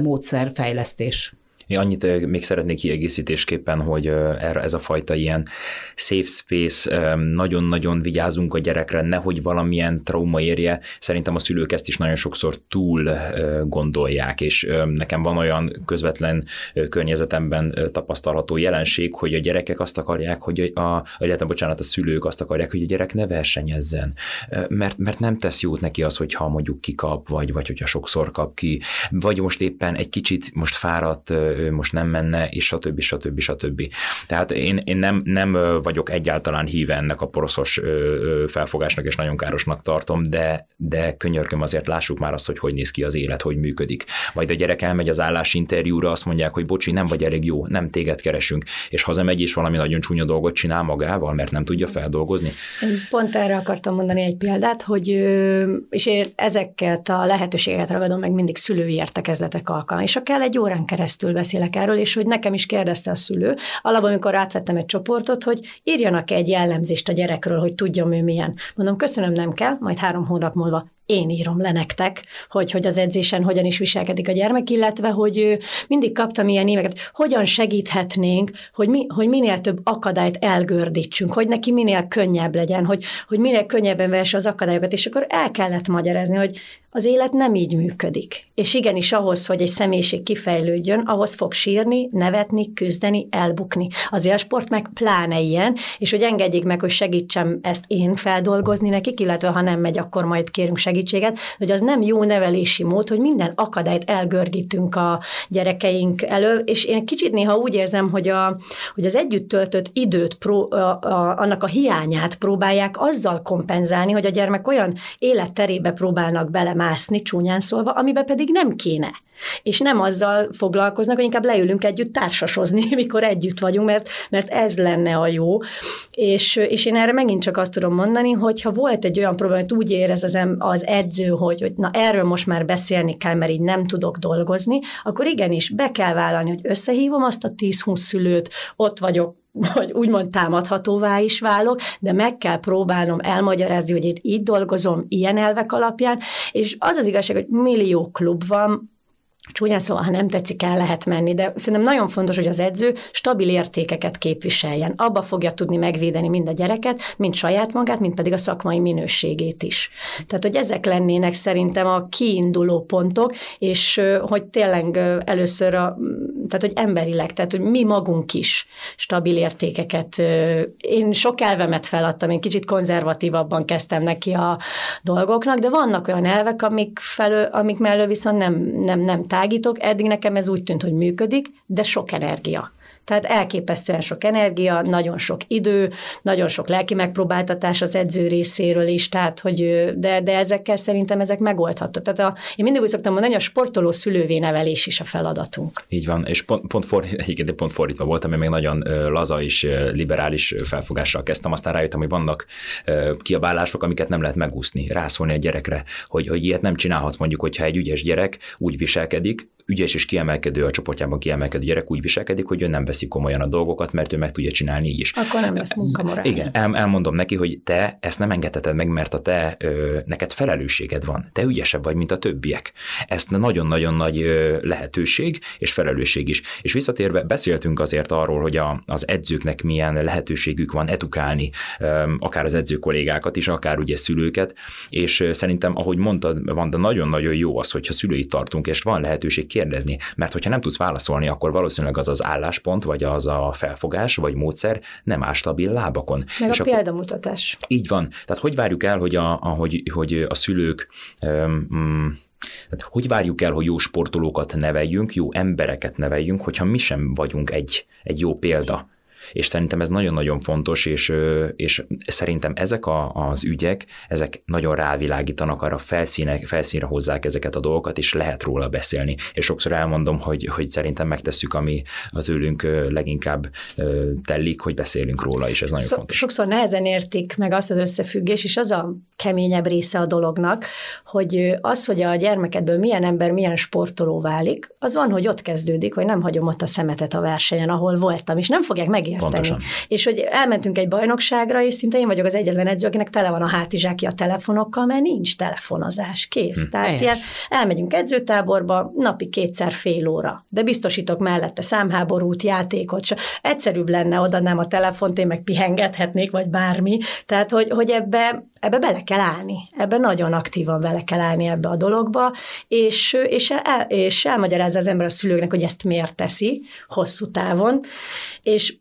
módszerfejlesztés. Én annyit még szeretnék kiegészítésképpen, hogy erre ez a fajta ilyen safe space, nagyon-nagyon vigyázunk a gyerekre, nehogy valamilyen trauma érje. Szerintem a szülők ezt is nagyon sokszor túl gondolják, és nekem van olyan közvetlen környezetemben tapasztalható jelenség, hogy a gyerekek azt akarják, hogy a, illetve bocsánat, a szülők azt akarják, hogy a gyerek ne versenyezzen, mert, mert nem tesz jót neki az, hogyha mondjuk kikap, vagy, vagy hogyha sokszor kap ki, vagy most éppen egy kicsit most fáradt ő most nem menne, és stb. stb. stb. Tehát én, én nem, nem vagyok egyáltalán híve ennek a poroszos felfogásnak, és nagyon károsnak tartom, de, de könyörgöm azért lássuk már azt, hogy hogy néz ki az élet, hogy működik. Majd a gyerek elmegy az állásinterjúra, azt mondják, hogy bocsi, nem vagy elég jó, nem téged keresünk, és hazamegy, és valami nagyon csúnya dolgot csinál magával, mert nem tudja feldolgozni. Pont erre akartam mondani egy példát, hogy és én ezeket a lehetőségeket ragadom meg mindig szülői értekezletek alkalmával, és ha kell egy órán keresztül beszélek erről, és hogy nekem is kérdezte a szülő, alapban, amikor átvettem egy csoportot, hogy írjanak egy jellemzést a gyerekről, hogy tudjam ő milyen. Mondom, köszönöm, nem kell, majd három hónap múlva én írom le nektek, hogy, hogy az edzésen hogyan is viselkedik a gyermek, illetve hogy mindig kaptam ilyen éveket, hogyan segíthetnénk, hogy, mi, hogy minél több akadályt elgördítsünk, hogy neki minél könnyebb legyen, hogy, hogy minél könnyebben vesse az akadályokat, és akkor el kellett magyarázni, hogy az élet nem így működik. És igenis ahhoz, hogy egy személyiség kifejlődjön, ahhoz fog sírni, nevetni, küzdeni, elbukni. Az élsport meg pláne ilyen, és hogy engedjék meg, hogy segítsem ezt én feldolgozni nekik, illetve ha nem megy, akkor majd kérünk segítséget, hogy az nem jó nevelési mód, hogy minden akadályt elgörgítünk a gyerekeink elől, és én kicsit néha úgy érzem, hogy, a, hogy az együtt töltött időt, pró, a, a, annak a hiányát próbálják azzal kompenzálni, hogy a gyermek olyan életterébe próbálnak bele mászni, csúnyán szólva, amiben pedig nem kéne. És nem azzal foglalkoznak, hogy inkább leülünk együtt társasozni, mikor együtt vagyunk, mert, mert ez lenne a jó. És, és én erre megint csak azt tudom mondani, hogy ha volt egy olyan probléma, hogy úgy érez az, az edző, hogy, hogy na erről most már beszélni kell, mert így nem tudok dolgozni, akkor igenis be kell vállalni, hogy összehívom azt a 10-20 szülőt, ott vagyok vagy úgymond támadhatóvá is válok, de meg kell próbálnom elmagyarázni, hogy én így dolgozom, ilyen elvek alapján, és az az igazság, hogy millió klub van, csúnyán szóval, ha nem tetszik, el lehet menni, de szerintem nagyon fontos, hogy az edző stabil értékeket képviseljen. Abba fogja tudni megvédeni mind a gyereket, mind saját magát, mind pedig a szakmai minőségét is. Tehát, hogy ezek lennének szerintem a kiinduló pontok, és hogy tényleg először a, tehát, hogy emberileg, tehát, hogy mi magunk is stabil értékeket. Én sok elvemet feladtam, én kicsit konzervatívabban kezdtem neki a dolgoknak, de vannak olyan elvek, amik, felől, amik mellől viszont nem, nem, nem tágítok. Eddig nekem ez úgy tűnt, hogy működik, de sok energia. Tehát elképesztően sok energia, nagyon sok idő, nagyon sok lelki megpróbáltatás az edző részéről is, tehát hogy, de, de ezekkel szerintem ezek megoldható. Tehát a, én mindig úgy szoktam mondani, a sportoló szülővé nevelés is a feladatunk. Így van, és pont, pont, fordítva, egyébként pont fordítva voltam, én még nagyon laza és liberális felfogással kezdtem, aztán rájöttem, hogy vannak kiabálások, amiket nem lehet megúszni, rászólni a gyerekre, hogy, hogy ilyet nem csinálhatsz mondjuk, hogyha egy ügyes gyerek úgy viselkedik, ügyes és kiemelkedő, a csoportjában kiemelkedő gyerek úgy viselkedik, hogy ő nem veszi komolyan a dolgokat, mert ő meg tudja csinálni így is. Akkor nem lesz munkamorál. Igen, el, elmondom neki, hogy te ezt nem engedheted meg, mert a te, ö, neked felelősséged van. Te ügyesebb vagy, mint a többiek. Ezt nagyon-nagyon nagy lehetőség és felelősség is. És visszatérve beszéltünk azért arról, hogy a, az edzőknek milyen lehetőségük van edukálni, akár az edző kollégákat is, akár ugye szülőket, és szerintem, ahogy mondtad, van, de nagyon-nagyon jó az, hogyha szülőit tartunk, és van lehetőség kérdezni, mert hogyha nem tudsz válaszolni, akkor valószínűleg az az álláspont, vagy az a felfogás, vagy módszer nem áll stabil lábakon. Meg és a példamutatás. Így van. Tehát hogy várjuk el, hogy a, ahogy, hogy a szülők um, tehát hogy várjuk el, hogy jó sportolókat neveljünk, jó embereket neveljünk, hogyha mi sem vagyunk egy, egy jó példa és szerintem ez nagyon-nagyon fontos, és, és szerintem ezek a, az ügyek, ezek nagyon rávilágítanak arra, felszíne, felszínre hozzák ezeket a dolgokat, és lehet róla beszélni. És sokszor elmondom, hogy, hogy szerintem megtesszük, ami a tőlünk leginkább tellik, hogy beszélünk róla, és ez nagyon so, fontos. Sokszor nehezen értik meg azt az összefüggés, és az a keményebb része a dolognak, hogy az, hogy a gyermekedből milyen ember, milyen sportoló válik, az van, hogy ott kezdődik, hogy nem hagyom ott a szemetet a versenyen, ahol voltam, és nem fogják meg megérteni. Pontosan. És hogy elmentünk egy bajnokságra, és szinte én vagyok az egyetlen edző, akinek tele van a hátizsáki a telefonokkal, mert nincs telefonozás, kész. Hm. Tehát ilyen, elmegyünk edzőtáborba, napi kétszer fél óra, de biztosítok mellette számháborút, játékot, s egyszerűbb lenne, odanám a telefont, én meg pihengethetnék, vagy bármi. Tehát, hogy, hogy ebbe, ebbe bele kell állni, ebbe nagyon aktívan bele kell állni ebbe a dologba, és, és, el, és elmagyarázza az ember a szülőknek, hogy ezt miért teszi hosszú távon, és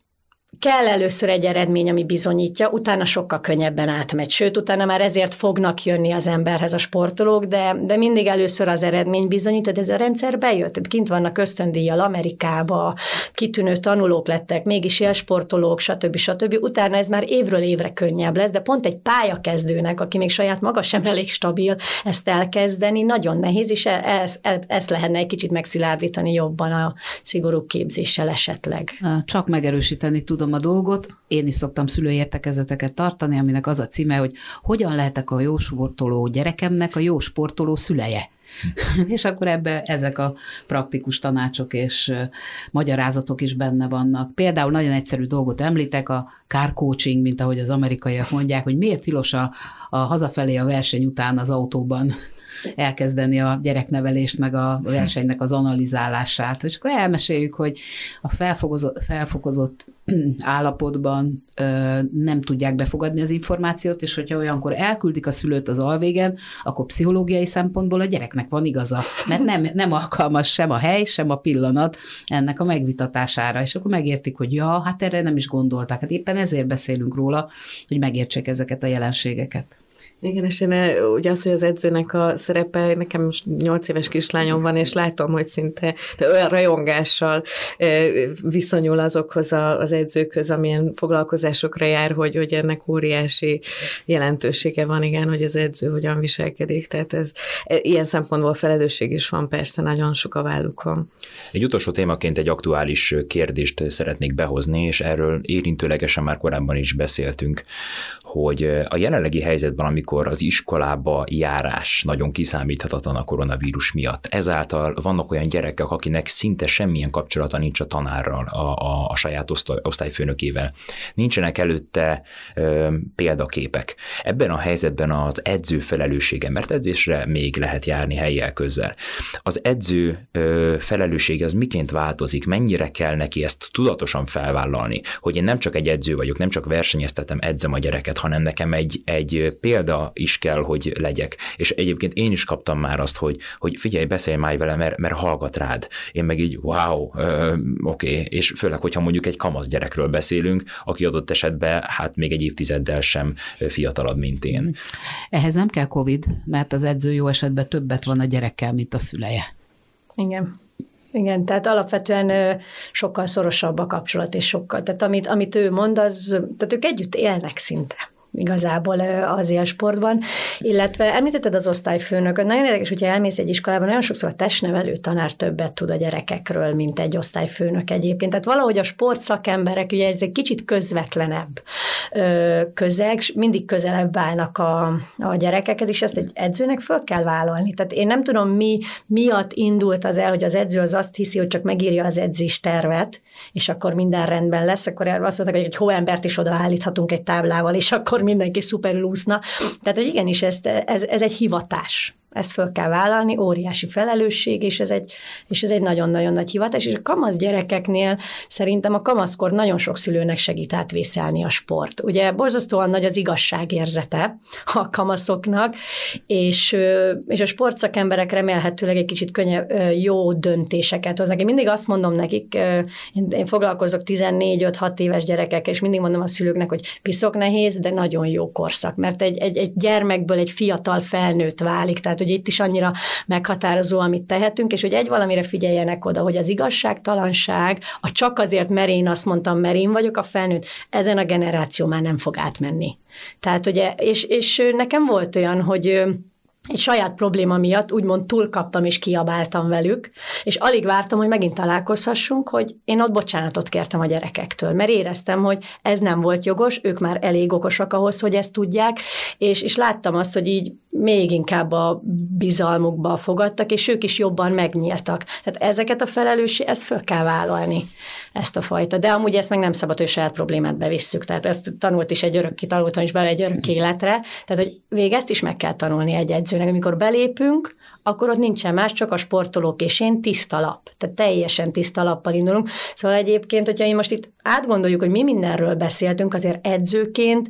kell először egy eredmény, ami bizonyítja, utána sokkal könnyebben átmegy. Sőt, utána már ezért fognak jönni az emberhez a sportolók, de, de mindig először az eredmény bizonyít, hogy ez a rendszer bejött. Kint vannak ösztöndíjjal Amerikába, kitűnő tanulók lettek, mégis élsportolók, stb. stb. Utána ez már évről évre könnyebb lesz, de pont egy pályakezdőnek, aki még saját maga sem elég stabil, ezt elkezdeni, nagyon nehéz, és ezt, e, ezt lehetne egy kicsit megszilárdítani jobban a szigorú képzéssel esetleg. Csak megerősíteni tudom a dolgot, én is szoktam szülői értekezeteket tartani, aminek az a címe, hogy hogyan lehetek a jó sportoló gyerekemnek a jó sportoló szüleje. és akkor ebbe ezek a praktikus tanácsok és magyarázatok is benne vannak. Például nagyon egyszerű dolgot említek, a car coaching, mint ahogy az amerikaiak mondják, hogy miért tilos a, a hazafelé a verseny után az autóban elkezdeni a gyereknevelést, meg a versenynek az analizálását. És akkor elmeséljük, hogy a felfokozott, felfokozott állapotban ö, nem tudják befogadni az információt, és hogyha olyankor elküldik a szülőt az alvégen, akkor pszichológiai szempontból a gyereknek van igaza, mert nem, nem alkalmas sem a hely, sem a pillanat ennek a megvitatására, és akkor megértik, hogy ja, hát erre nem is gondolták. Hát éppen ezért beszélünk róla, hogy megértsék ezeket a jelenségeket. Igen, és én ugye az, hogy az edzőnek a szerepe, nekem most nyolc éves kislányom van, és látom, hogy szinte de olyan rajongással viszonyul azokhoz az edzőkhöz, amilyen foglalkozásokra jár, hogy, hogy ennek óriási jelentősége van, igen, hogy az edző hogyan viselkedik. Tehát ez e, ilyen szempontból felelősség is van, persze nagyon sok a vállukon. Egy utolsó témaként egy aktuális kérdést szeretnék behozni, és erről érintőlegesen már korábban is beszéltünk, hogy a jelenlegi helyzetben, amikor amikor az iskolába járás nagyon kiszámíthatatlan a koronavírus miatt. Ezáltal vannak olyan gyerekek, akinek szinte semmilyen kapcsolata nincs a tanárral, a, a, a saját osztály, osztályfőnökével. Nincsenek előtte ö, példaképek. Ebben a helyzetben az edző felelőssége, mert edzésre még lehet járni helyjel közel. Az edző ö, felelőssége az miként változik, mennyire kell neki ezt tudatosan felvállalni, hogy én nem csak egy edző vagyok, nem csak versenyeztetem, edzem a gyereket, hanem nekem egy, egy példa is kell, hogy legyek. És egyébként én is kaptam már azt, hogy, hogy figyelj, beszélj már vele, mert, mert hallgat rád. Én meg így, wow, oké, okay. és főleg, hogyha mondjuk egy kamasz gyerekről beszélünk, aki adott esetben hát még egy évtizeddel sem fiatalabb, mint én. Ehhez nem kell COVID, mert az edző jó esetben többet van a gyerekkel, mint a szüleje. Igen. Igen, tehát alapvetően sokkal szorosabb a kapcsolat, és sokkal, tehát amit, amit ő mond, az, tehát ők együtt élnek szinte igazából az sportban. Illetve említetted az osztályfőnököt. Nagyon érdekes, hogyha elmész egy iskolában, nagyon sokszor a testnevelő tanár többet tud a gyerekekről, mint egy osztályfőnök egyébként. Tehát valahogy a sportszakemberek, ugye ez egy kicsit közvetlenebb közeg, mindig közelebb állnak a, a gyerekeket, és ezt egy edzőnek föl kell vállalni. Tehát én nem tudom, mi miatt indult az el, hogy az edző az azt hiszi, hogy csak megírja az edzés tervet, és akkor minden rendben lesz, akkor azt mondták, hogy egy hóembert is odaállíthatunk egy táblával, és akkor mindenki szuperül úszna. Tehát, hogy igenis, ez, ez, ez egy hivatás ezt föl kell vállalni, óriási felelősség, és ez egy, és ez egy nagyon-nagyon nagy hivatás, és a kamasz gyerekeknél szerintem a kamaszkor nagyon sok szülőnek segít átvészelni a sport. Ugye borzasztóan nagy az igazságérzete a kamaszoknak, és, és a sportszakemberek remélhetőleg egy kicsit könnyebb, jó döntéseket hoznak. Én mindig azt mondom nekik, én, én foglalkozok 14-5-6 éves gyerekekkel, és mindig mondom a szülőknek, hogy piszok nehéz, de nagyon jó korszak, mert egy, egy, egy gyermekből egy fiatal felnőtt válik, tehát hogy itt is annyira meghatározó, amit tehetünk, és hogy egy valamire figyeljenek oda, hogy az igazságtalanság, a csak azért, mert én azt mondtam, mert én vagyok a felnőtt, ezen a generáció már nem fog átmenni. Tehát ugye, és, és nekem volt olyan, hogy egy saját probléma miatt úgymond túlkaptam és kiabáltam velük, és alig vártam, hogy megint találkozhassunk, hogy én ott bocsánatot kértem a gyerekektől, mert éreztem, hogy ez nem volt jogos, ők már elég okosak ahhoz, hogy ezt tudják, és, és láttam azt, hogy így még inkább a bizalmukba fogadtak, és ők is jobban megnyíltak. Tehát ezeket a felelősség, ezt föl kell vállalni, ezt a fajta. De amúgy ezt meg nem szabad, hogy saját problémát bevisszük. Tehát ezt tanult is egy örök, tanultam is bele egy örök életre. Tehát, hogy végig ezt is meg kell tanulni egy edzőnek. Amikor belépünk, akkor ott nincsen más, csak a sportolók és én tiszta lap. Tehát teljesen tiszta lappal indulunk. Szóval egyébként, hogyha én most itt átgondoljuk, hogy mi mindenről beszéltünk, azért edzőként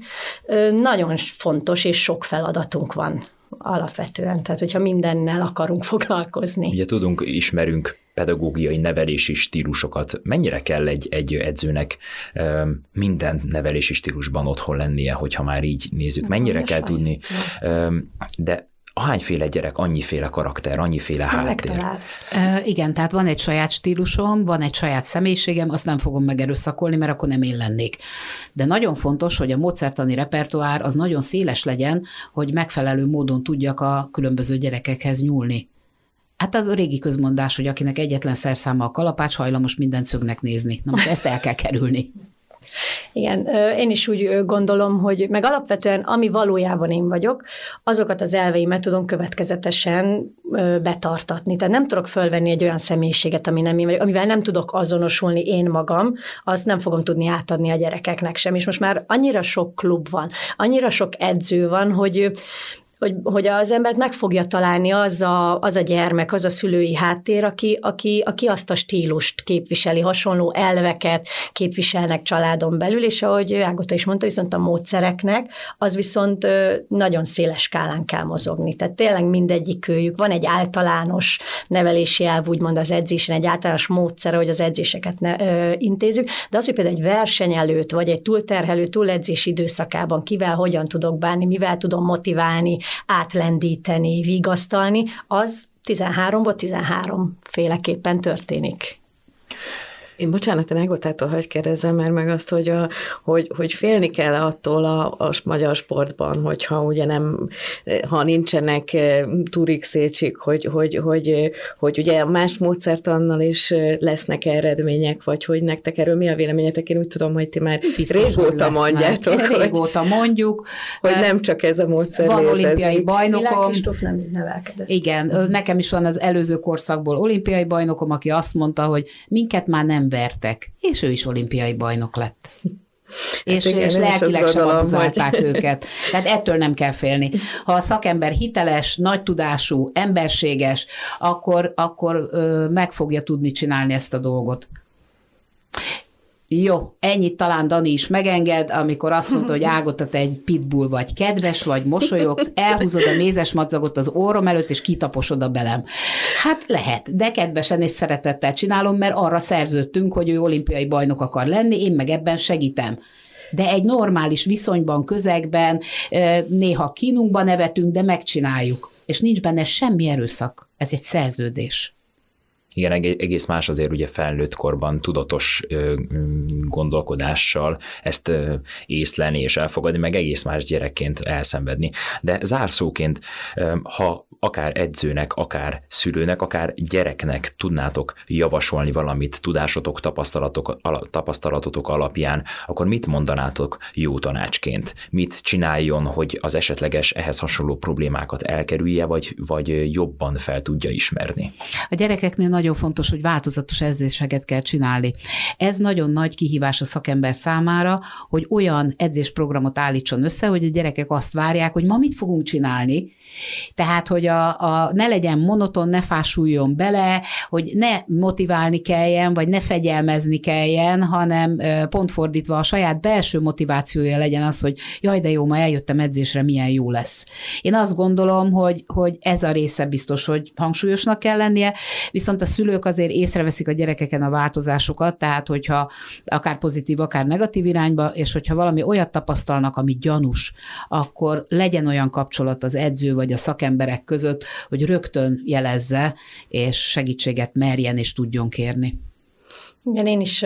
nagyon fontos és sok feladatunk van alapvetően, tehát hogyha mindennel akarunk foglalkozni. Ugye tudunk, ismerünk pedagógiai nevelési stílusokat. Mennyire kell egy, egy edzőnek minden nevelési stílusban otthon lennie, hogyha már így nézzük? Mennyire kell tudni? De ahányféle gyerek, annyiféle karakter, annyiféle háttér. E, igen, tehát van egy saját stílusom, van egy saját személyiségem, azt nem fogom megerőszakolni, mert akkor nem én lennék. De nagyon fontos, hogy a módszertani repertoár az nagyon széles legyen, hogy megfelelő módon tudjak a különböző gyerekekhez nyúlni. Hát az a régi közmondás, hogy akinek egyetlen szerszáma a kalapács, hajlamos mindent szögnek nézni. Na most ezt el kell kerülni. Igen, én is úgy gondolom, hogy meg alapvetően, ami valójában én vagyok, azokat az elveimet tudom következetesen betartatni. Tehát nem tudok fölvenni egy olyan személyiséget, ami nem én vagyok, amivel nem tudok azonosulni én magam, azt nem fogom tudni átadni a gyerekeknek sem. És most már annyira sok klub van, annyira sok edző van, hogy hogy, hogy az embert meg fogja találni az a, az a gyermek, az a szülői háttér, aki, aki, aki azt a stílust képviseli, hasonló elveket képviselnek családon belül, és ahogy Ágota is mondta, viszont a módszereknek, az viszont nagyon széles skálán kell mozogni. Tehát tényleg mindegyik őjük. Van egy általános nevelési elv, úgymond az edzésen, egy általános módszer, hogy az edzéseket ne, ö, intézzük, de az, hogy például egy verseny előtt, vagy egy túlterhelő, túledzési időszakában kivel hogyan tudok bánni, mivel tudom motiválni, átlendíteni, vigasztalni, az 13-ból 13 féleképpen történik. Én bocsánat, én Ágotától hagyj kérdezzem már meg azt, hogy, a, hogy, hogy félni kell attól a, a magyar sportban, hogyha ugye nem, ha nincsenek eh, turixécsik, hogy, hogy, hogy, hogy ugye más módszertannal is eh, lesznek eredmények, vagy hogy nektek erről mi a véleményetek? Én úgy tudom, hogy ti már Biztos, régóta mondjátok. Régóta hogy, mondjuk. Hogy nem csak ez a módszer Van létezik. olimpiai bajnokom. nem így nevelkedett. Igen, nekem is van az előző korszakból olimpiai bajnokom, aki azt mondta, hogy minket már nem vertek, és ő is olimpiai bajnok lett. Hát és, igen, és lelkileg sem abuzálták hogy... őket. Tehát ettől nem kell félni. Ha a szakember hiteles, nagy tudású, emberséges, akkor, akkor ö, meg fogja tudni csinálni ezt a dolgot. Jó, ennyit talán Dani is megenged, amikor azt mondta, hogy Ágota, egy pitbull vagy, kedves vagy, mosolyogsz, elhúzod a mézes madzagot az orrom előtt, és kitaposod a belem. Hát lehet, de kedvesen és szeretettel csinálom, mert arra szerződtünk, hogy ő olimpiai bajnok akar lenni, én meg ebben segítem de egy normális viszonyban, közegben, néha kínunkban nevetünk, de megcsináljuk. És nincs benne semmi erőszak. Ez egy szerződés. Igen, egész más azért ugye felnőtt korban tudatos gondolkodással ezt észlelni és elfogadni, meg egész más gyerekként elszenvedni. De zárszóként, ha akár edzőnek, akár szülőnek, akár gyereknek tudnátok javasolni valamit tudásotok, tapasztalatok, tapasztalatotok alapján, akkor mit mondanátok jó tanácsként? Mit csináljon, hogy az esetleges ehhez hasonló problémákat elkerülje, vagy, vagy jobban fel tudja ismerni? A gyerekeknél nagyon fontos, hogy változatos edzéseket kell csinálni. Ez nagyon nagy kihívás a szakember számára, hogy olyan edzésprogramot állítson össze, hogy a gyerekek azt várják, hogy ma mit fogunk csinálni, tehát, hogy a, a, ne legyen monoton, ne fásuljon bele, hogy ne motiválni kelljen, vagy ne fegyelmezni kelljen, hanem pont fordítva a saját belső motivációja legyen az, hogy jaj, de jó, ma eljöttem edzésre, milyen jó lesz. Én azt gondolom, hogy, hogy ez a része biztos, hogy hangsúlyosnak kell lennie, viszont a szülők azért észreveszik a gyerekeken a változásokat, tehát hogyha akár pozitív, akár negatív irányba, és hogyha valami olyat tapasztalnak, ami gyanús, akkor legyen olyan kapcsolat az edző vagy a szakemberek között, hogy rögtön jelezze, és segítséget merjen és tudjon kérni. Igen, én is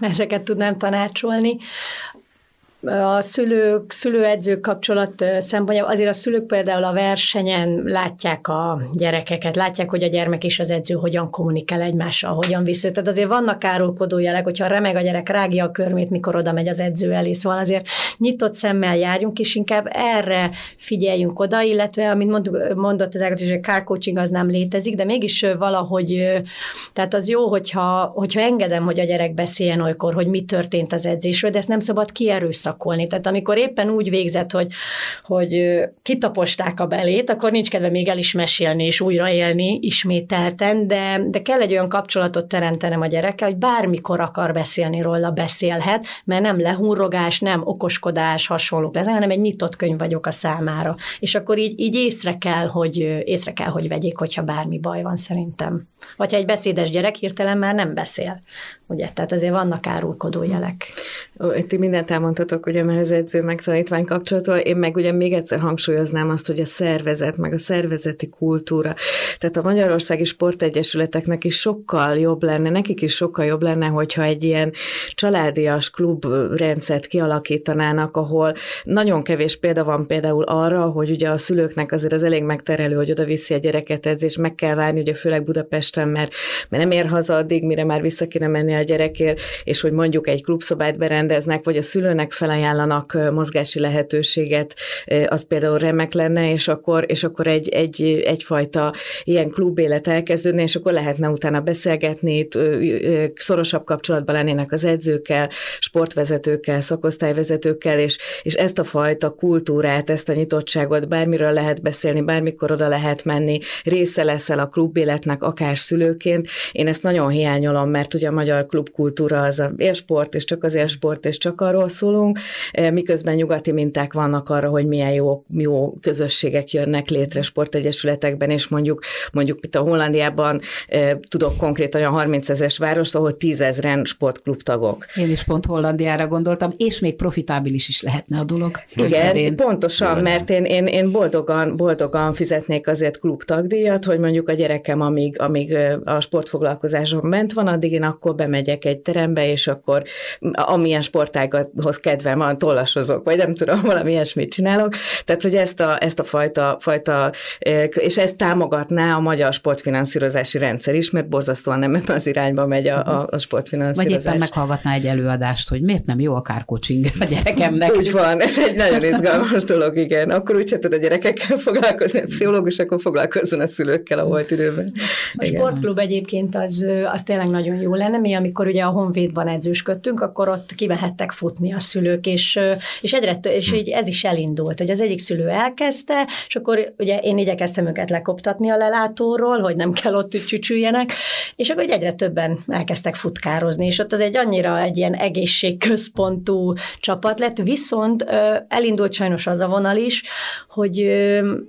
ezeket tudnám tanácsolni a szülők, szülőedzők kapcsolat szempontjából, azért a szülők például a versenyen látják a gyerekeket, látják, hogy a gyermek és az edző hogyan kommunikál egymással, hogyan visz Tehát azért vannak árulkodó jelek, hogyha remeg a gyerek, rágja a körmét, mikor oda megy az edző elé. Szóval azért nyitott szemmel járjunk, és inkább erre figyeljünk oda, illetve, amit mondott az ágat, hogy a car coaching az nem létezik, de mégis valahogy, tehát az jó, hogyha, hogyha engedem, hogy a gyerek beszéljen olykor, hogy mi történt az edzésről, de ezt nem szabad kierőszak megszakolni. Tehát amikor éppen úgy végzett, hogy, hogy kitaposták a belét, akkor nincs kedve még el is mesélni és újraélni ismételten, de, de kell egy olyan kapcsolatot teremtenem a gyerekkel, hogy bármikor akar beszélni róla, beszélhet, mert nem lehúrogás, nem okoskodás, hasonlók lesz, hanem egy nyitott könyv vagyok a számára. És akkor így, így észre kell, hogy észre kell, hogy vegyék, hogyha bármi baj van szerintem. Vagy ha egy beszédes gyerek hirtelen már nem beszél. Ugye, tehát azért vannak árulkodó jelek. Itt mindent elmondhatok, ugye már az edző megtanítvány kapcsolatról, én meg ugye még egyszer hangsúlyoznám azt, hogy a szervezet, meg a szervezeti kultúra. Tehát a Magyarországi Sportegyesületeknek is sokkal jobb lenne, nekik is sokkal jobb lenne, hogyha egy ilyen családias klubrendszert kialakítanának, ahol nagyon kevés példa van például arra, hogy ugye a szülőknek azért az elég megterelő, hogy oda viszi a gyereket edzés, meg kell várni, ugye főleg Budapesten, mert, mert nem ér haza addig, mire már vissza kéne menni a gyerekért, és hogy mondjuk egy klubszobát berendeznek, vagy a szülőnek felajánlanak mozgási lehetőséget, az például remek lenne, és akkor, és akkor egy, egy, egyfajta ilyen klubélet elkezdődne, és akkor lehetne utána beszélgetni, szorosabb kapcsolatban lennének az edzőkkel, sportvezetőkkel, szakosztályvezetőkkel, és, és ezt a fajta kultúrát, ezt a nyitottságot bármiről lehet beszélni, bármikor oda lehet menni, része leszel a klubéletnek, akár szülőként. Én ezt nagyon hiányolom, mert ugye a magyar klubkultúra az a élsport, és csak az élsport, és csak arról szólunk, eh, miközben nyugati minták vannak arra, hogy milyen jó, jó közösségek jönnek létre sportegyesületekben, és mondjuk, mondjuk itt a Hollandiában eh, tudok konkrét olyan 30 ezeres várost, ahol 10 ezeren sportklub tagok. Én is pont Hollandiára gondoltam, és még profitábilis is lehetne a dolog. Igen, én pontosan, mert én, én, én boldogan, boldogan fizetnék azért klubtagdíjat, hogy mondjuk a gyerekem, amíg, amíg eh, a sportfoglalkozáson ment van, addig én akkor bemegyek egy terembe, és akkor amilyen sportágathoz kedvem van, tollasozok, vagy nem tudom, valami ilyesmit csinálok. Tehát, hogy ezt a, ezt a fajta, fajta, és ezt támogatná a magyar sportfinanszírozási rendszer is, mert borzasztóan nem ebben az irányba megy a, a, a sportfinanszírozás. Vagy éppen meghallgatná egy előadást, hogy miért nem jó a kárkocsing a gyerekemnek. Úgy van, ez egy nagyon izgalmas dolog, igen. Akkor úgyse tud a gyerekekkel foglalkozni, a pszichológus akkor foglalkozzon a szülőkkel a volt időben. A igen. sportklub egyébként az, az tényleg nagyon jó lenne. Mi, amikor ugye a Honvédban edzősködtünk, akkor ott kivehettek futni a szülők, és, és egyre, és hm. így ez is elindult, hogy az egyik szülő elkezdte, és akkor ugye én igyekeztem őket lekoptatni a lelátóról, hogy nem kell ott csücsüljenek, és akkor egyre többen elkezdtek futkározni, és ott az egy annyira egy ilyen egészségközpontú csapat lett, viszont elindult sajnos az a vonal is, hogy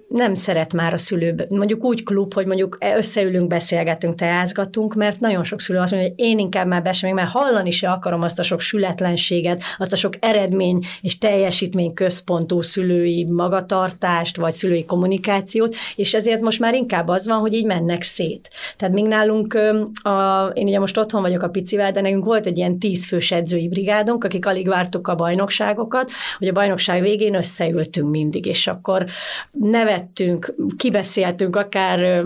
nem szeret már a szülő, mondjuk úgy klub, hogy mondjuk összeülünk, beszélgetünk, teázgatunk, mert nagyon sok szülő azt mondja, hogy én inkább inkább már be sem, mert hallani se akarom azt a sok sületlenséget, azt a sok eredmény és teljesítmény központú szülői magatartást, vagy szülői kommunikációt, és ezért most már inkább az van, hogy így mennek szét. Tehát még nálunk, a, én ugye most otthon vagyok a picivel, de nekünk volt egy ilyen tízfős edzői brigádunk, akik alig vártuk a bajnokságokat, hogy a bajnokság végén összeültünk mindig, és akkor nevettünk, kibeszéltünk akár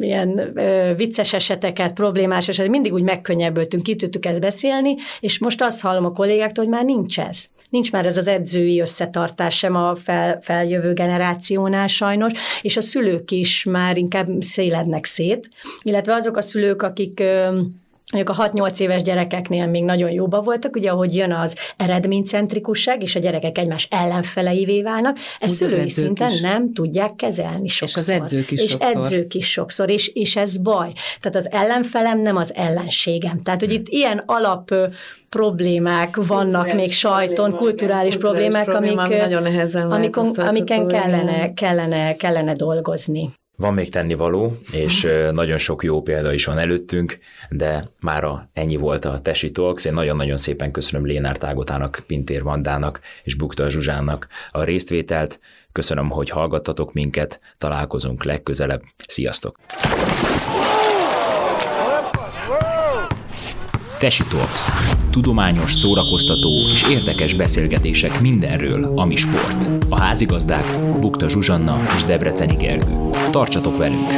ilyen vicces eseteket, problémás eseteket, mindig úgy megkönnyebbültünk, ki tudtuk ezt beszélni, és most azt hallom a kollégáktól, hogy már nincs ez. Nincs már ez az edzői összetartás sem a fel, feljövő generációnál sajnos, és a szülők is már inkább szélednek szét, illetve azok a szülők, akik Mondjuk a 6-8 éves gyerekeknél még nagyon jóba voltak, ugye ahogy jön az eredménycentrikusság, és a gyerekek egymás ellenfeleivé válnak, ezt Úgy szülői szinten is. nem tudják kezelni sokszor. És az edzők is és sokszor. edzők is sokszor, és, és ez baj. Tehát az ellenfelem nem az ellenségem. Tehát, hogy itt ilyen alap problémák vannak kulturális még sajton, probléma, kulturális, kulturális problémák, amik, nagyon nehezen amikon, amiken kellene, kellene, kellene dolgozni. Van még tennivaló, és nagyon sok jó példa is van előttünk, de mára ennyi volt a Tesi Talks. Én nagyon-nagyon szépen köszönöm Lénár Tágotának, Pintér Vandának és Bukta Zsuzsának a résztvételt. Köszönöm, hogy hallgattatok minket, találkozunk legközelebb. Sziasztok! Tesi Talks. Tudományos, szórakoztató és érdekes beszélgetések mindenről, ami sport. A házigazdák Bukta Zsuzsanna és Debreceni Gergő. Tartsatok velünk!